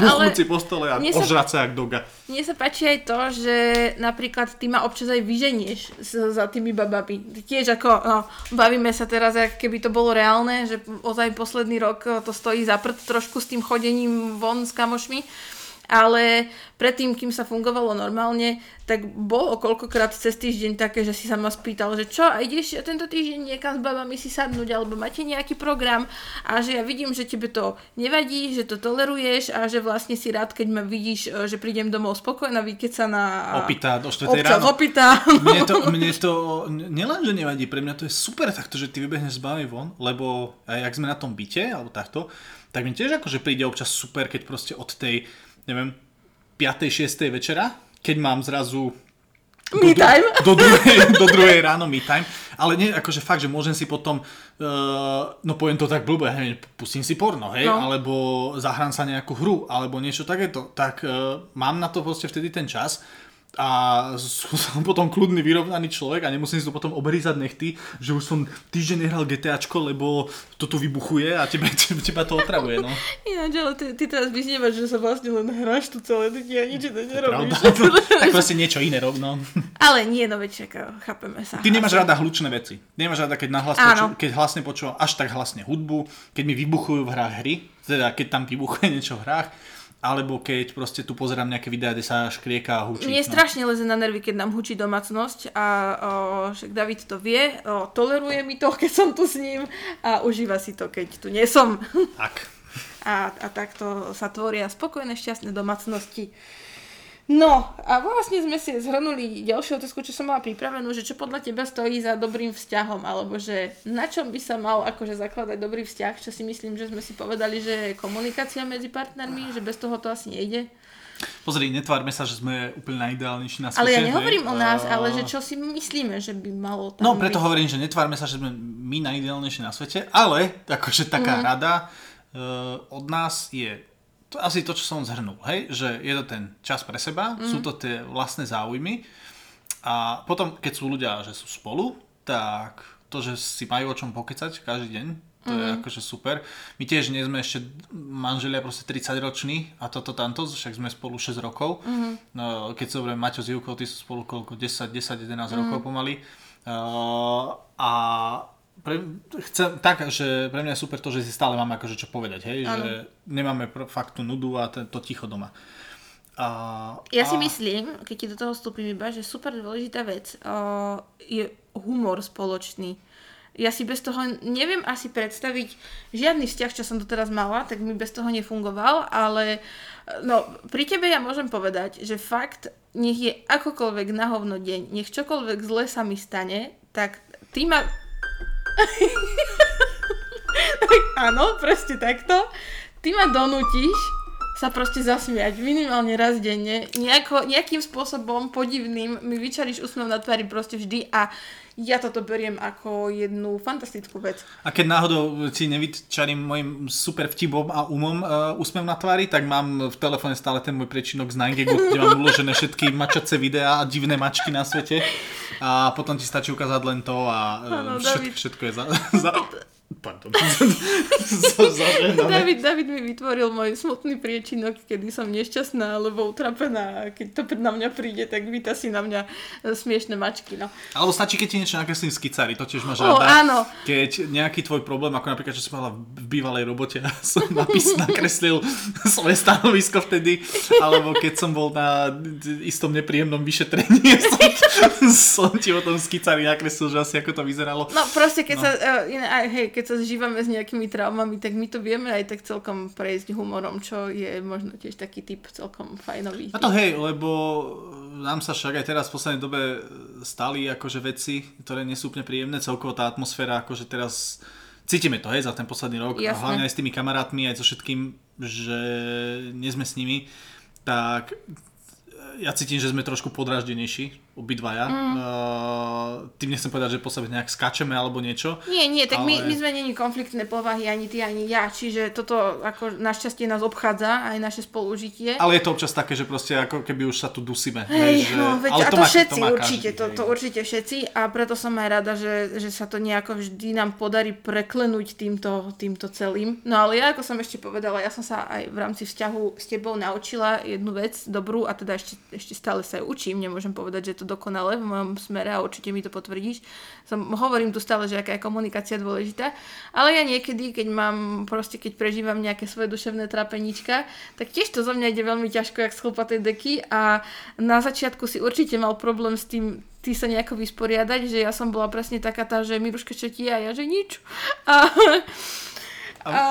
Speaker 1: buchnúť si po stole a ožrať sa jak doga.
Speaker 2: Mne sa páči aj to, že napríklad ty ma občas aj vyženieš za tými babami. Tiež ako, no, bavíme sa teraz, ak keby to bolo reálne, že ozaj posledný rok to stojí za prd trošku s tým chodením von s kamošmi ale predtým, kým sa fungovalo normálne, tak bolo koľkokrát cez týždeň také, že si sa ma spýtal, že čo, a ideš tento týždeň niekam s babami si sadnúť, alebo máte nejaký program a že ja vidím, že tebe to nevadí, že to toleruješ a že vlastne si rád, keď ma vidíš, e, že prídem domov spokojná, keď sa na...
Speaker 1: Opýta do 4 ráno.
Speaker 2: opýta.
Speaker 1: Mne to, mne to nielen, že nevadí, pre mňa to je super takto, že ty vybehneš s babami von, lebo aj ak sme na tom byte, alebo takto, tak mi tiež akože príde občas super, keď proste od tej neviem, 5. 6. večera, keď mám zrazu
Speaker 2: Me time.
Speaker 1: Do, do, druhej, do druhej ráno me time. Ale nie, akože fakt, že môžem si potom, uh, no poviem to tak ja neviem, pustím si porno, hej, no. alebo zahrám sa nejakú hru, alebo niečo takéto. Tak uh, mám na to proste vtedy ten čas a *laughs* som potom kľudný, vyrovnaný človek a nemusím si to potom obrízať nechty, že už som týždeň nehral GTAčko, lebo to tu vybuchuje a teba, *laughs* teba to otravuje, no.
Speaker 2: Ináč, ale ty, ty teraz vyznievaš, že sa vlastne len hráš tu celé, ty ja nič to nerobíš.
Speaker 1: Pravda, *laughs* no, tak proste niečo iné rob, no.
Speaker 2: Ale nie, no veď chápeme sa.
Speaker 1: Ty nemáš rada hlučné veci. Nemáš rada, keď, nahlas poču- keď hlasne počúvam až tak hlasne hudbu, keď mi vybuchujú v hrách hry, teda keď tam vybuchuje niečo v hrách, alebo keď proste tu pozerám nejaké videá, kde sa škrieka a hučí.
Speaker 2: Mne no. strašne leze na nervy, keď nám hučí domácnosť a o, však David to vie, o, toleruje mi to, *laughs* keď som tu s ním a užíva si to, keď tu nie som.
Speaker 1: Tak.
Speaker 2: A, a takto sa tvoria spokojné, šťastné domácnosti. No a vlastne sme si zhrnuli ďalšiu otázku, čo som mala pripravenú, že čo podľa teba stojí za dobrým vzťahom, alebo že na čom by sa mal akože zakladať dobrý vzťah, čo si myslím, že sme si povedali, že je komunikácia medzi partnermi, že bez toho to asi nejde.
Speaker 1: Pozri, netvárme sa, že sme úplne najideálnejší na svete.
Speaker 2: Ale ja nehovorím hej? o nás, ale že čo si myslíme, že by malo
Speaker 1: tam No preto byť. hovorím, že netvárme sa, že sme my najideálnejší na svete, ale akože taká mm. rada uh, od nás je to asi to, čo som zhrnul, hej, že je to ten čas pre seba, mm. sú to tie vlastné záujmy a potom, keď sú ľudia, že sú spolu, tak to, že si majú o čom pokecať každý deň, to mm. je mhm. akože super. My tiež nie sme ešte manželia proste 30 roční a toto tamto, však sme spolu 6 rokov. Mm. No, keď sa hovorím Maťo s Júkou, ty sú spolu koľko, 10, 10, 11 mm. rokov pomaly. Uh, a pre, chcem, tak, že pre mňa je super to, že si stále máme akože čo povedať, hej, ano. že nemáme fakt tú nudu a to ticho doma. A,
Speaker 2: ja a... si myslím, keď ti do toho vstúpim iba, že super dôležitá vec uh, je humor spoločný. Ja si bez toho neviem asi predstaviť žiadny vzťah, čo som doteraz mala, tak mi bez toho nefungoval, ale no, pri tebe ja môžem povedať, že fakt, nech je akokoľvek na hovno deň, nech čokoľvek zle sa mi stane, tak ty ma *laughs* tak áno, presne takto. Ty ma donútiš sa proste zasmiať minimálne raz denne. Nejako, nejakým spôsobom podivným mi vyčaríš úsmev na tvári proste vždy a ja toto beriem ako jednu fantastickú vec.
Speaker 1: A keď náhodou ti nevyčarím môjim super vtipom a umom uh, úsmev na tvári, tak mám v telefóne stále ten môj prečinok z 9 kde mám uložené všetky mačace videá a divné mačky na svete. A potom ti stačí ukázať len to a
Speaker 2: Áno,
Speaker 1: všetko,
Speaker 2: David.
Speaker 1: všetko je za... za... Pardon. *laughs*
Speaker 2: David, David mi vytvoril môj smutný priečinok, kedy som nešťastná alebo utrapená a keď to na mňa príde, tak vytasí na mňa e, smiešne mačky. No.
Speaker 1: Alebo stačí, keď ti niečo nakreslím skicári, to tiež máš rada.
Speaker 2: áno.
Speaker 1: Keď nejaký tvoj problém, ako napríklad, čo som mala v bývalej robote, a *laughs* som napis, nakreslil *laughs* svoje stanovisko vtedy, alebo keď som bol na istom nepríjemnom vyšetrení, som, som ti o tom skicári nakreslil, že asi ako to vyzeralo.
Speaker 2: No proste, keď,
Speaker 1: No.
Speaker 2: sa, uh, hej, keď sa zžívame s nejakými traumami, tak my to vieme aj tak celkom prejsť humorom, čo je možno tiež taký typ celkom fajnový.
Speaker 1: A to hej, lebo nám sa však aj teraz v poslednej dobe stali akože veci, ktoré nie sú úplne príjemné, celkovo tá atmosféra, akože teraz cítime to, hej, za ten posledný rok a
Speaker 2: Jasné.
Speaker 1: hlavne aj s tými kamarátmi, aj so všetkým, že nie sme s nimi, tak ja cítim, že sme trošku podráždenejší, obidvaja. Mm. Uh, tým nechcem povedať, že po sebe nejak skačeme alebo niečo.
Speaker 2: Nie, nie, tak my,
Speaker 1: Ale-
Speaker 2: my sme není konfliktné povahy, ani ty, ani ja, čiže toto ako našťastie nás obchádza, aj naše spolužitie.
Speaker 1: Ale je to občas také, že proste ako keby už sa tu dusíme.
Speaker 2: Hej,
Speaker 1: že...
Speaker 2: no, veď,
Speaker 1: ale
Speaker 2: a to,
Speaker 1: má-
Speaker 2: všetci
Speaker 1: má
Speaker 2: určite,
Speaker 1: každý,
Speaker 2: to,
Speaker 1: hej.
Speaker 2: to určite všetci a preto som aj rada, že, že sa to nejako vždy nám podarí preklenúť týmto, týmto celým. No ale ja, ako som ešte povedala, ja som sa aj v rámci vzťahu s tebou naučila jednu vec dobrú a teda ešte, ešte stále sa ju učím, nemôžem povedať, že to dokonale v mojom smere a určite mi to potvrdíš. Som, hovorím tu stále, že aká je komunikácia dôležitá, ale ja niekedy, keď mám, proste keď prežívam nejaké svoje duševné trápeníčka, tak tiež to zo mňa ide veľmi ťažko, jak z chlpatej deky a na začiatku si určite mal problém s tým ty sa nejako vysporiadať, že ja som bola presne taká tá, že Miruška čo ti a ja, že nič. A, *laughs* a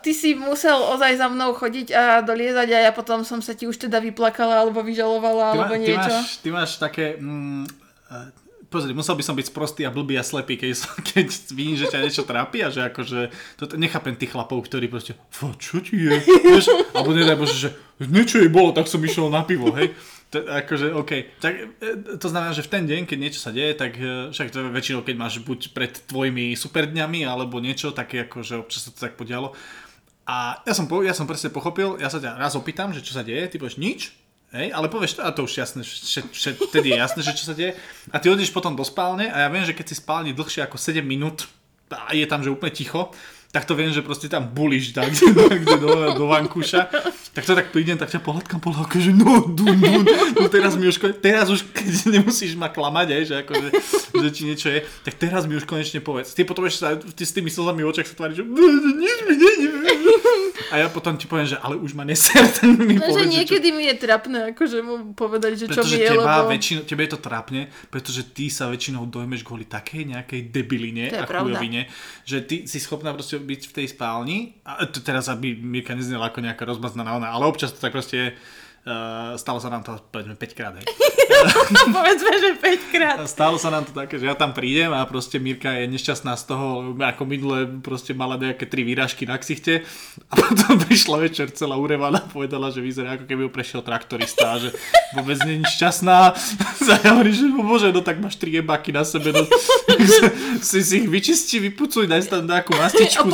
Speaker 2: ty si musel ozaj za mnou chodiť a doliezať a ja potom som sa ti už teda vyplakala alebo vyžalovala
Speaker 1: Ty,
Speaker 2: alebo
Speaker 1: ma, ty,
Speaker 2: niečo.
Speaker 1: máš, ty máš také... Mm, uh, pozri, musel by som byť sprostý a blbý a slepý, keď, som, *laughs* keď vidím, že ťa niečo trápi a že akože... To, nechápem tých chlapov, ktorí proste... Čo ti je? Vieš? Alebo nedaj Bože, že niečo jej bolo, tak som išiel na pivo, hej? To, akože, OK. Tak, e, to znamená, že v ten deň, keď niečo sa deje, tak e, však to väčšinou, keď máš buď pred tvojimi superdňami, alebo niečo také, akože občas sa to tak podialo. A ja som, ja som presne pochopil, ja sa ťa raz opýtam, že čo sa deje, ty povieš nič, hej, ale povieš, a to už jasné, vtedy je jasné, že čo sa deje. A ty odídeš potom do spálne a ja viem, že keď si spálni dlhšie ako 7 minút a je tam, že úplne ticho, tak to viem, že proste tam bulíš tak, kde do, do vankúša. Tak to tak prídem, tak ťa pohľadkam po hlavke, že no, dun, dun, no teraz mi už, teraz už, keď nemusíš ma klamať, hej, že, akože, že ti niečo je, tak teraz mi už konečne povedz. Ty ešte sa, ty s tými slzami v očiach sa tváriš, že nič mi nie, a ja potom ti poviem, že ale už ma neser, tak mi
Speaker 2: No,
Speaker 1: povedz, že čo
Speaker 2: niekedy mi je trapné akože mu povedať, že čo
Speaker 1: pretože
Speaker 2: mi je,
Speaker 1: teba
Speaker 2: lebo...
Speaker 1: väčšinou, tebe je to trápne, pretože ty sa väčšinou dojmeš kvôli takej nejakej debiline a chujovine, že ty si schopná proste byť v tej spálni, a to teraz aby Mirka neznela ako nejaká rozmaznaná ona, ale občas to tak proste je, uh, stalo sa nám to povedzme 5 krát, hej. *laughs*
Speaker 2: Povedzme, že 5 krát.
Speaker 1: Stalo sa nám to také, že ja tam prídem a proste Mirka je nešťastná z toho, ako minule proste mala nejaké tri výražky na ksichte a potom *laughs* prišla večer celá urevaná a povedala, že vyzerá ako keby ju prešiel traktorista že vôbec nie je šťastná. *laughs* A ja hovorím, že no bože, no tak máš tri jebáky na sebe, no, si si ich vyčisti, vypucuj, daj tam nejakú mastičku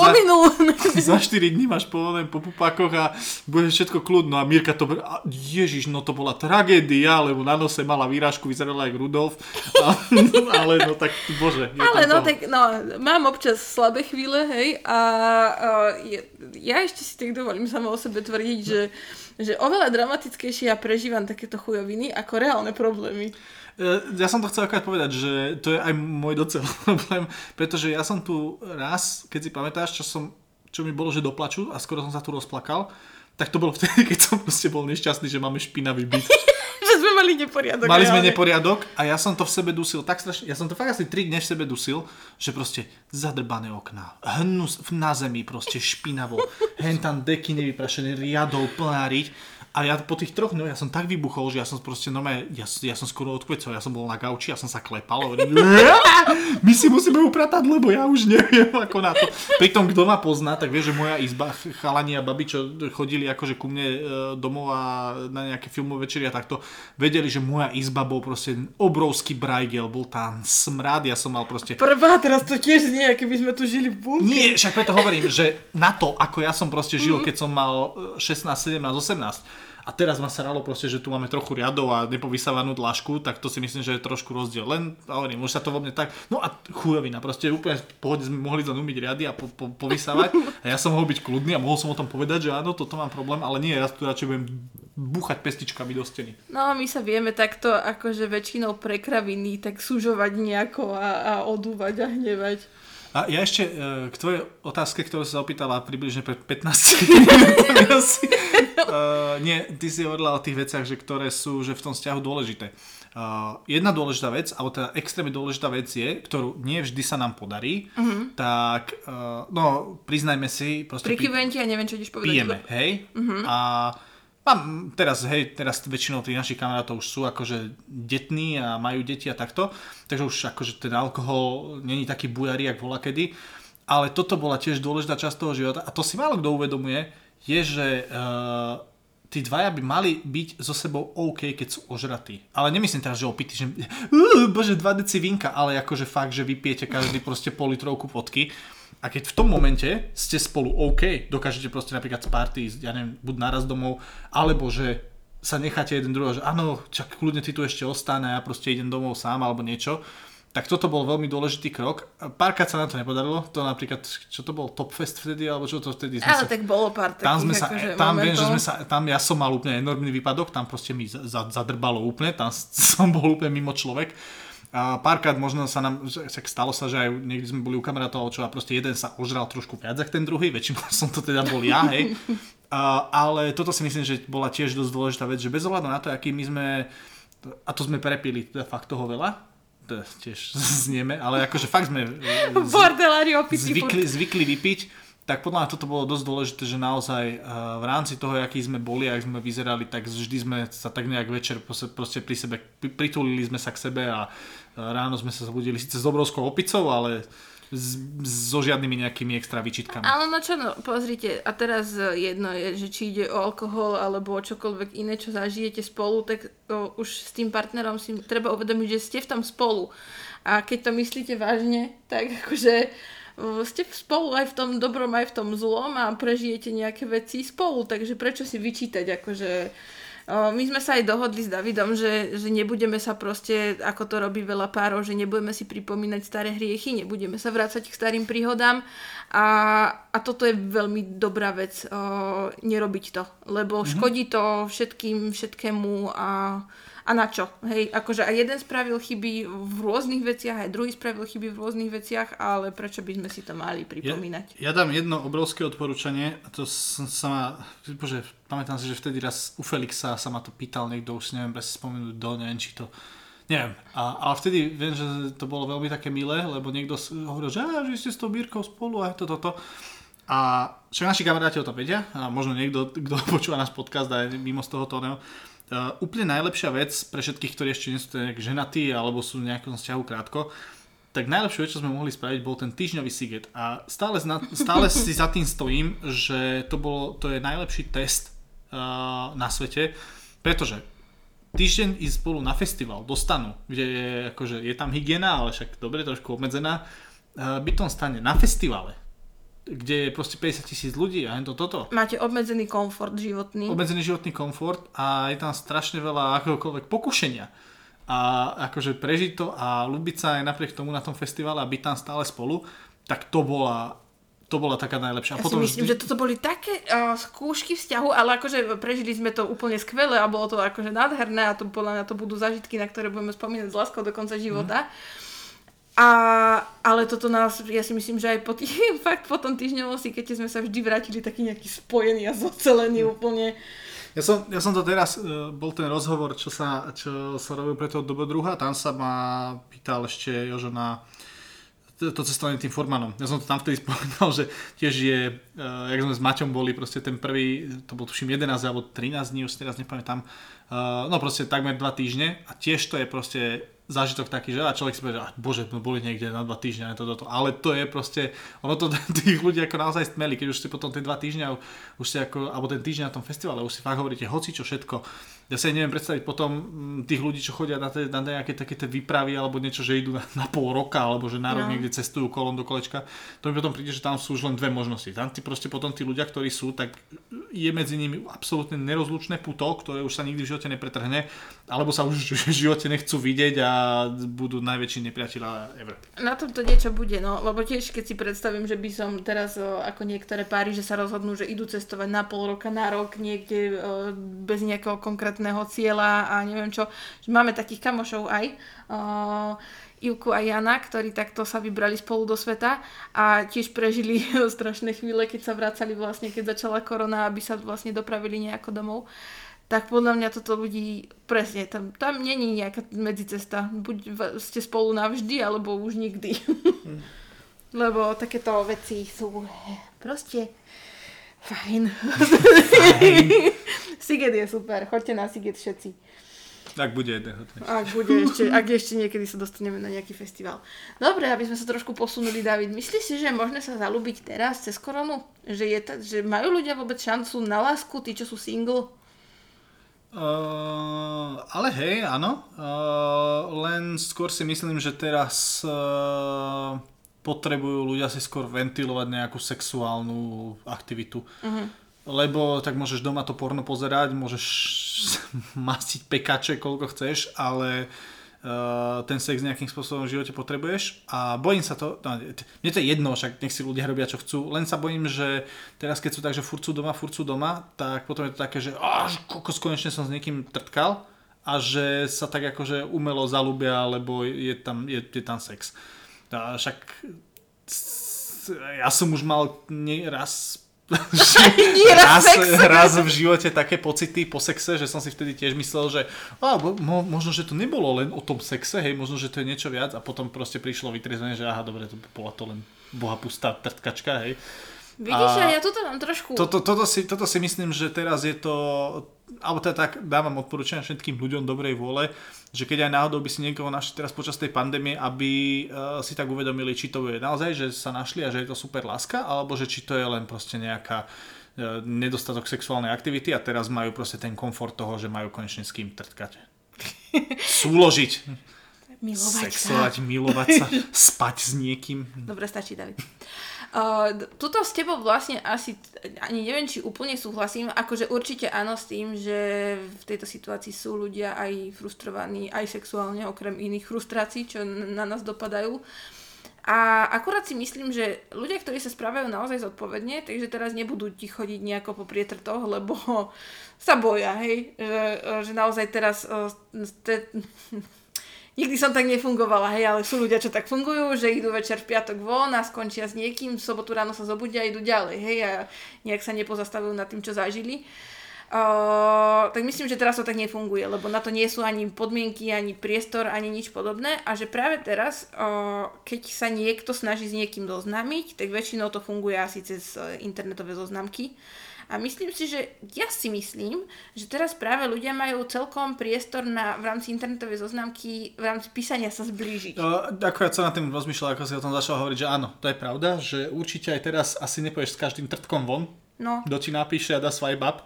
Speaker 1: za, za 4 dní máš povolené po pupákoch a bude všetko kľudno a Mirka to a Ježiš, no to bola tragédia, lebo na nose mala výražku, vyzerala jak Rudolf, a, ale no tak bože.
Speaker 2: Ale no
Speaker 1: toho.
Speaker 2: tak, no, mám občas slabé chvíle, hej, a uh, ja, ja ešte si tak dovolím sama o sebe tvrdiť, že, že oveľa dramatickejšie ja prežívam takéto chujoviny ako reálne problémy.
Speaker 1: E, Ja som to chcel akorát povedať, že to je aj môj docela *laughs* problém, pretože ja som tu raz, keď si pamätáš, čo, som, čo mi bolo, že doplaču a skoro som sa tu rozplakal, tak to bolo vtedy, *laughs* keď som proste bol nešťastný, že máme špinavý byt. *laughs*
Speaker 2: že sme mali neporiadok.
Speaker 1: Mali sme
Speaker 2: reálne.
Speaker 1: neporiadok a ja som to v sebe dusil tak strašne, ja som to fakt asi 3 dne v sebe dusil, že proste zadrbané okná, hnus na zemi proste špinavo, *laughs* hen tam deky nevyprašené, riadov plná riť A ja po tých troch, no ja som tak vybuchol, že ja som proste, no ja, ja som skoro odkvecol, ja som bol na gauči, ja som sa klepal, hovorím, my si musíme upratať, lebo ja už neviem ako na to. Pritom, kto ma pozná, tak vie, že moja izba, chalani a babi, čo chodili akože ku mne e, domov a na nejaké filmové večery a takto, vedeli, že moja izba bol proste obrovský brajgel, bol tam smrad, ja som mal proste...
Speaker 2: Prvá, teraz to tiež nie, keby sme tu žili v bunke.
Speaker 1: Nie, však preto hovorím, že na to, ako ja som proste žil, keď som mal 16, 17, 18, a teraz ma sralo proste, že tu máme trochu riadov a nepovysávanú dlažku, tak to si myslím, že je trošku rozdiel. Len, hovorím, už sa to vo mne tak, no a chujovina, proste úplne pohode sme mohli len umyť riady a po, po, povysávať a ja som mohol byť kľudný a mohol som o tom povedať, že áno, toto mám problém, ale nie, ja tu radšej budem búchať pestičkami do steny.
Speaker 2: No my sa vieme takto akože väčšinou prekraviny tak sužovať nejako a, a odúvať a hnevať.
Speaker 1: A ja ešte e, k tvojej otázke, ktorú sa opýtala približne pred 15 minútami *laughs* uh, nie, ty si hovorila o tých veciach, že ktoré sú že v tom vzťahu dôležité. Uh, jedna dôležitá vec, alebo teda extrémne dôležitá vec je, ktorú nie vždy sa nám podarí, uh-huh. tak uh, no priznajme si...
Speaker 2: Prikyvujem ti a neviem, čo ideš povedať.
Speaker 1: Pijeme, hej? Uh-huh. A Mám teraz, hej, teraz väčšinou tých našich kamarátov už sú akože detní a majú deti a takto, takže už akože ten alkohol není taký bujarý, jak bola kedy. Ale toto bola tiež dôležitá časť toho života a to si málo kto uvedomuje, je, že uh, tí dvaja by mali byť so sebou OK, keď sú ožratí. Ale nemyslím teraz, že opity, že uh, bože, 2 deci vinka, ale akože fakt, že vypijete každý proste pol litrovku vodky a keď v tom momente ste spolu OK, dokážete proste napríklad z party ísť, ja neviem, buď naraz domov, alebo že sa necháte jeden druhého, že áno, čak kľudne ty tu ešte ostane a ja proste idem domov sám alebo niečo, tak toto bol veľmi dôležitý krok. Párkrát sa na to nepodarilo, to napríklad, čo to bol, Top Fest vtedy, alebo čo to vtedy
Speaker 2: sme Ale sa... tak bolo pár takých,
Speaker 1: tam sme sa, akože tam viem, že sme sa, tam ja som mal úplne enormný výpadok, tam proste mi zadrbalo úplne, tam *laughs* som bol úplne mimo človek. A párkrát možno sa nám, však stalo sa, že aj niekde sme boli u kamarátov, čo a proste jeden sa ožral trošku viac ako ten druhý, väčšinou *laughs* som to teda bol ja, hej. A, ale toto si myslím, že bola tiež dosť dôležitá vec, že bez ohľadu na to, aký my sme, a to sme prepili teda fakt toho veľa, to tiež *laughs* znieme, ale akože fakt sme zvykli, zvykli vypiť, tak podľa mňa toto bolo dosť dôležité, že naozaj v rámci toho, aký sme boli ak sme vyzerali, tak vždy sme sa tak nejak večer proste pri sebe, pritulili sme sa k sebe a ráno sme sa zobudili síce s obrovskou opicou, ale s, so žiadnymi nejakými extra vyčitkami.
Speaker 2: Ale no čo, no pozrite, a teraz jedno je, že či ide o alkohol alebo o čokoľvek iné, čo zažijete spolu, tak to už s tým partnerom si treba uvedomiť, že ste v tom spolu. A keď to myslíte vážne, tak akože ste spolu aj v tom dobrom, aj v tom zlom a prežijete nejaké veci spolu, takže prečo si vyčítať akože my sme sa aj dohodli s Davidom, že, že nebudeme sa proste, ako to robí veľa párov, že nebudeme si pripomínať staré hriechy, nebudeme sa vrácať k starým príhodám a, a toto je veľmi dobrá vec, o, nerobiť to, lebo mm-hmm. škodí to všetkým, všetkému a a na čo. Hej, akože aj jeden spravil chyby v rôznych veciach, aj druhý spravil chyby v rôznych veciach, ale prečo by sme si to mali pripomínať?
Speaker 1: Ja, ja dám jedno obrovské odporúčanie, a to som sa ma, bože, pamätám si, že vtedy raz u Felixa sa ma to pýtal niekto, už neviem, bez spomenúť do, neviem, či to Neviem, a, ale vtedy viem, že to bolo veľmi také milé, lebo niekto hovoril, že, že ste s tou Bírkou spolu a toto, toto. A však naši kamaráti o tom vedia, a možno niekto, kto *laughs* počúva náš podcast aj mimo z toho tóneho, Uh, úplne najlepšia vec pre všetkých, ktorí ešte nie sú nejak ženatí alebo sú v nejakom vzťahu krátko, tak najlepšiu vec, čo sme mohli spraviť, bol ten týždňový siget. A stále, zna, stále si za tým stojím, že to, bolo, to je najlepší test uh, na svete, pretože týždeň ísť spolu na festival do stanu, kde je, akože, je tam hygiena, ale však dobre, trošku obmedzená, uh, bytom stane na festivale kde je proste 50 tisíc ľudí a to toto.
Speaker 2: Máte obmedzený komfort životný.
Speaker 1: Obmedzený životný komfort a je tam strašne veľa akéhokoľvek pokušenia. A akože prežiť to a ľúbiť sa aj napriek tomu na tom festivale a byť tam stále spolu, tak to bola to bola taká najlepšia.
Speaker 2: Ja potom si myslím, vždy... že toto boli také uh, skúšky vzťahu, ale akože prežili sme to úplne skvelé a bolo to akože nádherné a to podľa mňa to budú zážitky, na ktoré budeme spomínať s láskou do konca života. Mm. A, ale toto nás, ja si myslím, že aj po, tý, *laughs* fakt po tom týždňovom keď sme sa vždy vrátili taký nejaký spojený a zocelený mm. úplne.
Speaker 1: Ja som, ja som to teraz, uh, bol ten rozhovor, čo sa, čo sa robil pre toho druha, tam sa ma pýtal ešte Jožo na to, to cestovanie tým Furmanom. Ja som to tam vtedy *laughs* spomínal, že tiež je, uh, jak sme s Maťom boli, proste ten prvý, to bol tuším 11 alebo 13 dní, už teraz nepamätám, uh, no proste takmer 2 týždne a tiež to je proste zážitok taký, že a človek si povie, že bože, no boli niekde na dva týždňa, to, to, to. ale to je proste, ono to *laughs* tých ľudí ako naozaj stmeli, keď už ste potom tie dva týždňa, už ste ako, alebo ten týždeň na tom festivale, už si fakt hovoríte hoci čo všetko, ja si neviem predstaviť potom mm, tých ľudí, čo chodia na, te, na nejaké také tie výpravy alebo niečo, že idú na, na pol roka alebo že na rok no. niekde cestujú kolom do kolečka. To mi potom príde, že tam sú už len dve možnosti. Tam tí proste potom tí ľudia, ktorí sú, tak je medzi nimi absolútne nerozlučné puto, ktoré už sa nikdy v živote nepretrhne, alebo sa už v živote nechcú vidieť a budú najväčší nepriateľa ever.
Speaker 2: Na tom to niečo bude, no, lebo tiež keď si predstavím, že by som teraz ako niektoré páry, že sa rozhodnú, že idú cestovať na pol roka, na rok, niekde bez nejakého konkrétneho konkrétneho cieľa a neviem čo. Máme takých kamošov aj. Uh, Ivku a Jana, ktorí takto sa vybrali spolu do sveta a tiež prežili *laughs* strašné chvíle, keď sa vracali vlastne, keď začala korona, aby sa vlastne dopravili nejako domov. Tak podľa mňa toto ľudí, presne, tam, tam není nejaká medzicesta. Buď ste spolu navždy, alebo už nikdy. Mm. *laughs* Lebo takéto veci sú proste Fajn. Fajn. *laughs* Siget je super, choďte na Siget všetci.
Speaker 1: Ak bude jedného.
Speaker 2: Ak bude ešte, ak ešte niekedy sa dostaneme na nejaký festival. Dobre, aby sme sa trošku posunuli, David. Myslíš si, že je možné sa zalúbiť teraz cez koronu? Že, je ta, že majú ľudia vôbec šancu na lásku, tí, čo sú single?
Speaker 1: Uh, ale hej, áno. Uh, len skôr si myslím, že teraz uh, potrebujú ľudia si skôr ventilovať nejakú sexuálnu aktivitu. Uh-huh. Lebo tak môžeš doma to porno pozerať, môžeš *laughs* mastiť pekače koľko chceš, ale uh, ten sex nejakým spôsobom v živote potrebuješ a bojím sa to, no, mne to je jedno, však nech si ľudia robia čo chcú, len sa bojím, že teraz keď sú tak, že furt sú doma, furt sú doma, tak potom je to také, že až kokos konečne som s niekým trtkal a že sa tak akože umelo zalúbia, lebo je tam, je, je tam sex. A však ja som už mal nie raz *laughs* raz, raz v živote také pocity po sexe, že som si vtedy tiež myslel, že á, mo, možno, že to nebolo len o tom sexe, hej, možno, že to je niečo viac a potom proste prišlo vytrezenie, že aha, dobre, to bola to len boha pustá trtkačka, hej.
Speaker 2: Vidíš, a ja toto mám trošku...
Speaker 1: Toto, toto, si, toto si myslím, že teraz je to, alebo teda tak dávam odporúčania všetkým ľuďom dobrej vôle, že keď aj náhodou by si niekoho našli teraz počas tej pandémie, aby uh, si tak uvedomili, či to je naozaj, že sa našli a že je to super láska, alebo že či to je len proste nejaká uh, nedostatok sexuálnej aktivity a teraz majú proste ten komfort toho, že majú konečne s kým trtkať. *laughs* Súložiť.
Speaker 2: Milovať
Speaker 1: Sexovať,
Speaker 2: sa.
Speaker 1: milovať sa, *laughs* spať s niekým.
Speaker 2: Dobre, stačí, David. Uh, tuto s tebou vlastne asi, ani neviem, či úplne súhlasím, akože určite áno s tým, že v tejto situácii sú ľudia aj frustrovaní, aj sexuálne, okrem iných frustrácií, čo na nás dopadajú. A akurát si myslím, že ľudia, ktorí sa správajú naozaj zodpovedne, takže teraz nebudú ti chodiť nejako po prietrtoch, lebo *laughs* sa boja, hej, že, že naozaj teraz te, Nikdy som tak nefungovala, hej, ale sú ľudia, čo tak fungujú, že idú večer v piatok von a skončia s niekým, v sobotu ráno sa zobudia a idú ďalej, hej, a nejak sa nepozastavujú nad tým, čo zažili. Uh, tak myslím, že teraz to tak nefunguje, lebo na to nie sú ani podmienky, ani priestor, ani nič podobné a že práve teraz, uh, keď sa niekto snaží s niekým doznámiť, tak väčšinou to funguje asi cez internetové zoznamky. A myslím si, že ja si myslím, že teraz práve ľudia majú celkom priestor na, v rámci internetovej zoznamky, v rámci písania sa zblížiť.
Speaker 1: Ako ja sa na tým rozmýšľal, ako si o tom začal hovoriť, že áno, to je pravda, že určite aj teraz asi nepoješ s každým trtkom von,
Speaker 2: no.
Speaker 1: kto ti napíše a dá swipe up,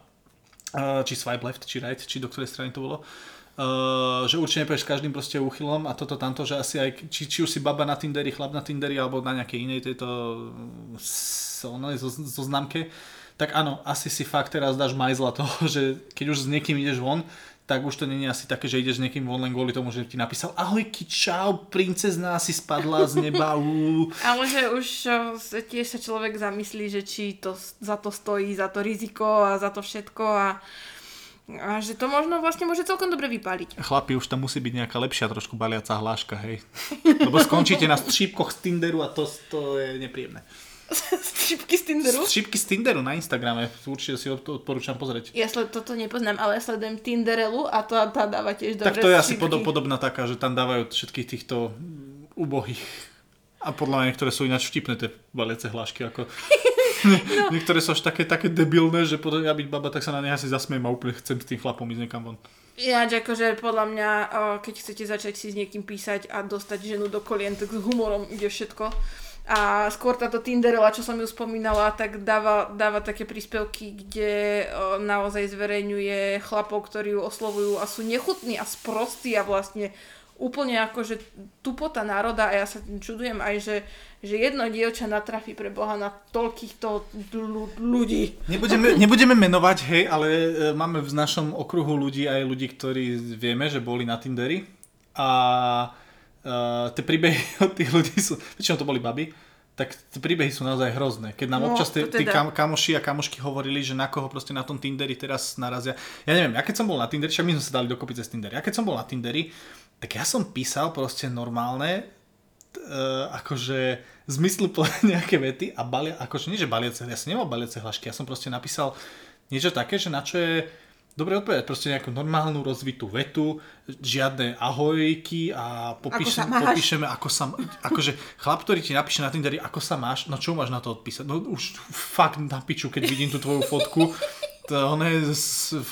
Speaker 1: či swipe left, či right, či do ktorej strany to bolo. Uh, že určite nepoješ s každým proste úchylom a toto tamto, že asi aj, či, či už si baba na Tinderi, chlap na Tinderi alebo na nejakej inej tejto so, no, zo, zo známke, tak áno, asi si fakt teraz dáš majzla toho, *laughs* že keď už s niekým ideš von, tak už to není asi také, že ideš s niekým von len kvôli tomu, že ti napísal ahojky, čau, princezná si spadla z neba.
Speaker 2: Ale že už tiež sa človek zamyslí, že či to za to stojí, za to riziko a za to všetko a a že to možno vlastne môže celkom dobre vypáliť.
Speaker 1: Chlapi, už tam musí byť nejaká lepšia trošku baliaca hláška, hej. Lebo skončíte na šípkoch z Tinderu a to, to je nepríjemné.
Speaker 2: Šipky z Tinderu?
Speaker 1: Šipky z Tinderu na Instagrame, určite si to odporúčam pozrieť.
Speaker 2: Ja sled, toto nepoznám, ale ja sledujem Tinderelu a to tá dáva tiež dobre
Speaker 1: Tak to je asi podob, podobná taká, že tam dávajú všetkých týchto ubohých A podľa mňa niektoré sú ináč vtipné tie baliace hlášky. Ako... *laughs* *laughs* no. Niektoré sú až také, také debilné, že potom ja byť baba, tak sa na ne asi zasmiem a úplne chcem s tým chlapom ísť niekam von.
Speaker 2: Ináč akože podľa mňa, keď chcete začať si s niekým písať a dostať ženu do kolien, tak s humorom ide všetko. A skôr táto Tinderela, čo som ju spomínala, tak dáva, dáva také príspevky, kde naozaj zverejňuje chlapov, ktorí ju oslovujú a sú nechutní a sprostí a vlastne úplne akože tupota národa a ja sa čudujem aj, že, že jedno dievča natrafí pre Boha na toľkýchto ľudí.
Speaker 1: Nebudeme, nebudeme menovať, hej, ale e, máme v našom okruhu ľudí aj ľudí, ktorí vieme, že boli na Tinderi a uh, tie príbehy *laughs* od tých ľudí sú, väčšinou to boli baby, tak tie príbehy sú naozaj hrozné. Keď nám no, občas tí teda. kam, kamoši a kamošky hovorili, že na koho proste na tom Tinderi teraz narazia. Ja neviem, ja keď som bol na Tinderi, však my sme sa dali dokopy cez Tinderi. Ja keď som bol na Tinderi, tak ja som písal proste normálne, uh, akože zmysluplné *laughs* nejaké vety a balia, akože nie, že baliace, ja som nemal baliace hlašky, ja som proste napísal niečo také, že na čo je dobre odpovedať, proste nejakú normálnu rozvitú vetu, žiadne ahojky a popíšem, ako popíšeme, ako sa, akože chlap, ktorý ti napíše na Tinderi, ako sa máš, no čo máš na to odpísať? No už fakt na piču, keď vidím tú tvoju fotku, to on je,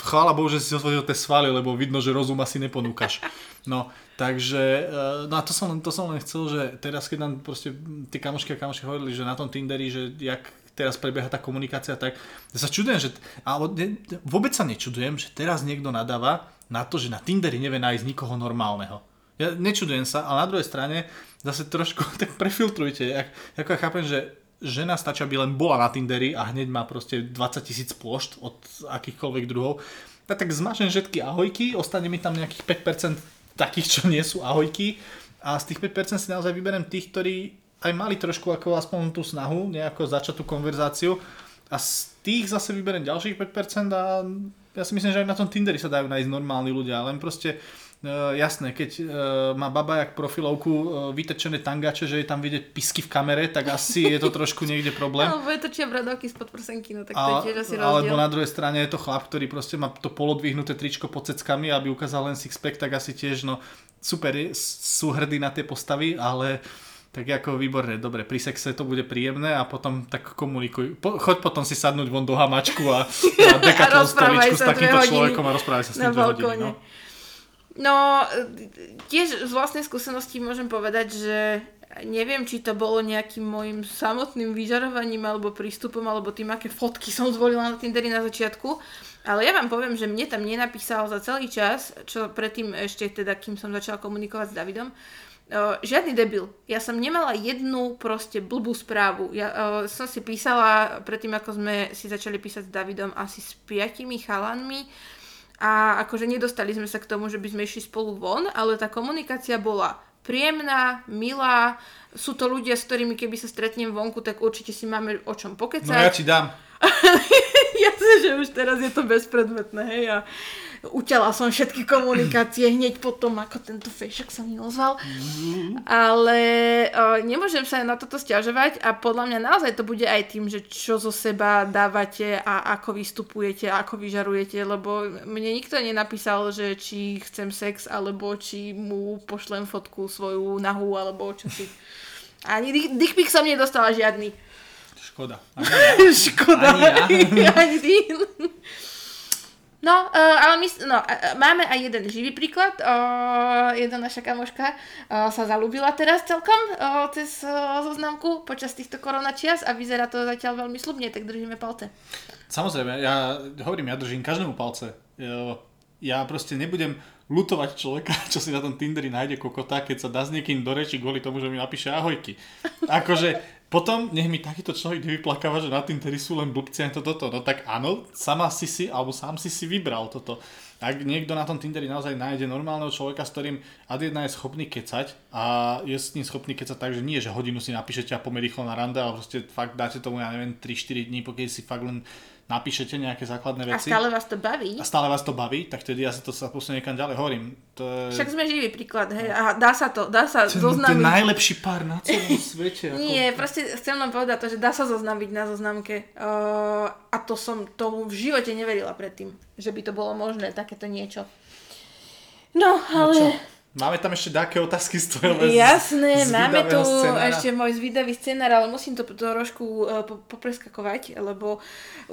Speaker 1: chvála Bohu, že si otvoril tie svaly, lebo vidno, že rozum asi neponúkaš. No, takže, eh, no a to som, to som len chcel, že teraz, keď nám proste tí kamošky a kamošky hovorili, že na tom Tinderi, že jak teraz prebieha tá komunikácia, tak ja sa čudujem, že, ale ne, vôbec sa nečudujem, že teraz niekto nadáva na to, že na Tinderi nevie nájsť nikoho normálneho. Ja nečudujem sa, ale na druhej strane zase trošku *laughs* tak prefiltrujte. Jak, ako ja chápem, že žena stačí, aby len bola na Tinderi a hneď má proste 20 tisíc plošt od akýchkoľvek druhov. Tak, tak zmažem všetky ahojky, ostane mi tam nejakých 5% takých, čo nie sú ahojky a z tých 5% si naozaj vyberiem tých, ktorí aj mali trošku ako aspoň tú snahu nejako začať tú konverzáciu a z tých zase vyberiem ďalších 5% a ja si myslím, že aj na tom Tinderi sa dajú nájsť normálni ľudia, len proste Uh, jasné, keď uh, má baba jak profilovku uh, vytečené tangače, že je tam vidieť pisky v kamere, tak asi je to trošku niekde problém. *laughs*
Speaker 2: Alebo je točia bradovky spod prsenky, no tak to je tiež asi rozdiel.
Speaker 1: Alebo na druhej strane je to chlap, ktorý proste má to polodvihnuté tričko pod ceckami, aby ukázal len sixpack, tak asi tiež, no super, sú hrdí na tie postavy, ale uh, tak ako výborné, dobre, pri sexe to bude príjemné a potom tak komunikuj. Po, choď potom si sadnúť von do hamačku a, a *laughs* dekatlon stoličku s takýmto človekom a rozprávaj sa s ním dve hodiny. No.
Speaker 2: no, tiež z vlastnej skúsenosti môžem povedať, že neviem, či to bolo nejakým môjim samotným vyžarovaním alebo prístupom, alebo tým, aké fotky som zvolila na Tinderi na začiatku, ale ja vám poviem, že mne tam nenapísal za celý čas, čo predtým ešte teda, kým som začala komunikovať s Davidom, Uh, žiadny debil. Ja som nemala jednu proste blbú správu. Ja uh, som si písala, predtým ako sme si začali písať s Davidom, asi s piatimi chalanmi a akože nedostali sme sa k tomu, že by sme išli spolu von, ale tá komunikácia bola príjemná, milá. Sú to ľudia, s ktorými keby sa stretnem vonku, tak určite si máme o čom pokecať. No
Speaker 1: ja ti dám. *laughs*
Speaker 2: Jasne, že už teraz je to bezpredmetné, hej. A uťala som všetky komunikácie hneď potom, ako tento fejšok sa mi ozval. Ale uh, nemôžem sa na toto stiažovať a podľa mňa naozaj to bude aj tým, že čo zo seba dávate a ako vystupujete, ako vyžarujete, lebo mne nikto nenapísal, že či chcem sex, alebo či mu pošlem fotku svoju nahu, alebo čo si. Ani dickpic som nedostala žiadny.
Speaker 1: Škoda.
Speaker 2: Ani ja. *laughs* Škoda. Ani ja. *laughs* Ani ty. No, uh, ale my, no, uh, máme aj jeden živý príklad. Uh, jedna naša kamoška uh, sa zalúbila teraz celkom uh, cez uh, zoznamku počas týchto koronačias a vyzerá to zatiaľ veľmi slubne, tak držíme palce.
Speaker 1: Samozrejme, ja hovorím, ja držím každému palce. Ja, ja proste nebudem lutovať človeka, *laughs* čo si na tom Tinderi nájde kokota, keď sa dá s niekým do reči kvôli tomu, že mi napíše ahojky. Akože potom nech mi takýto človek nevyplakáva, že na Tinderi sú len blbci a toto. No tak áno, sama si si, alebo sám si si vybral toto. Ak niekto na tom Tinderi naozaj nájde normálneho človeka, s ktorým ad jedna je schopný kecať a je s ním schopný kecať tak, že nie, že hodinu si napíšete a pomer rýchlo na rande, ale proste fakt dáte tomu, ja neviem, 3-4 dní, pokiaľ si fakt len napíšete nejaké základné veci.
Speaker 2: A stále vás to baví.
Speaker 1: A stále vás to baví, tak tedy ja sa to sa posunie niekam ďalej. Hovorím, to je...
Speaker 2: Však sme živý príklad, hej. A dá sa to, dá sa
Speaker 1: to,
Speaker 2: zoznamiť. To
Speaker 1: je najlepší pár na celom *laughs* svete.
Speaker 2: Ako... Nie, proste chcem len povedať to, že dá sa zoznamiť na zoznamke. Uh, a to som tomu v živote neverila predtým, že by to bolo možné, takéto niečo. No, ale... No
Speaker 1: Máme tam ešte také otázky z tvojho
Speaker 2: Jasné,
Speaker 1: z
Speaker 2: máme tu
Speaker 1: scenára?
Speaker 2: ešte môj zvídavý scenár, ale musím to trošku uh, po- popreskakovať, lebo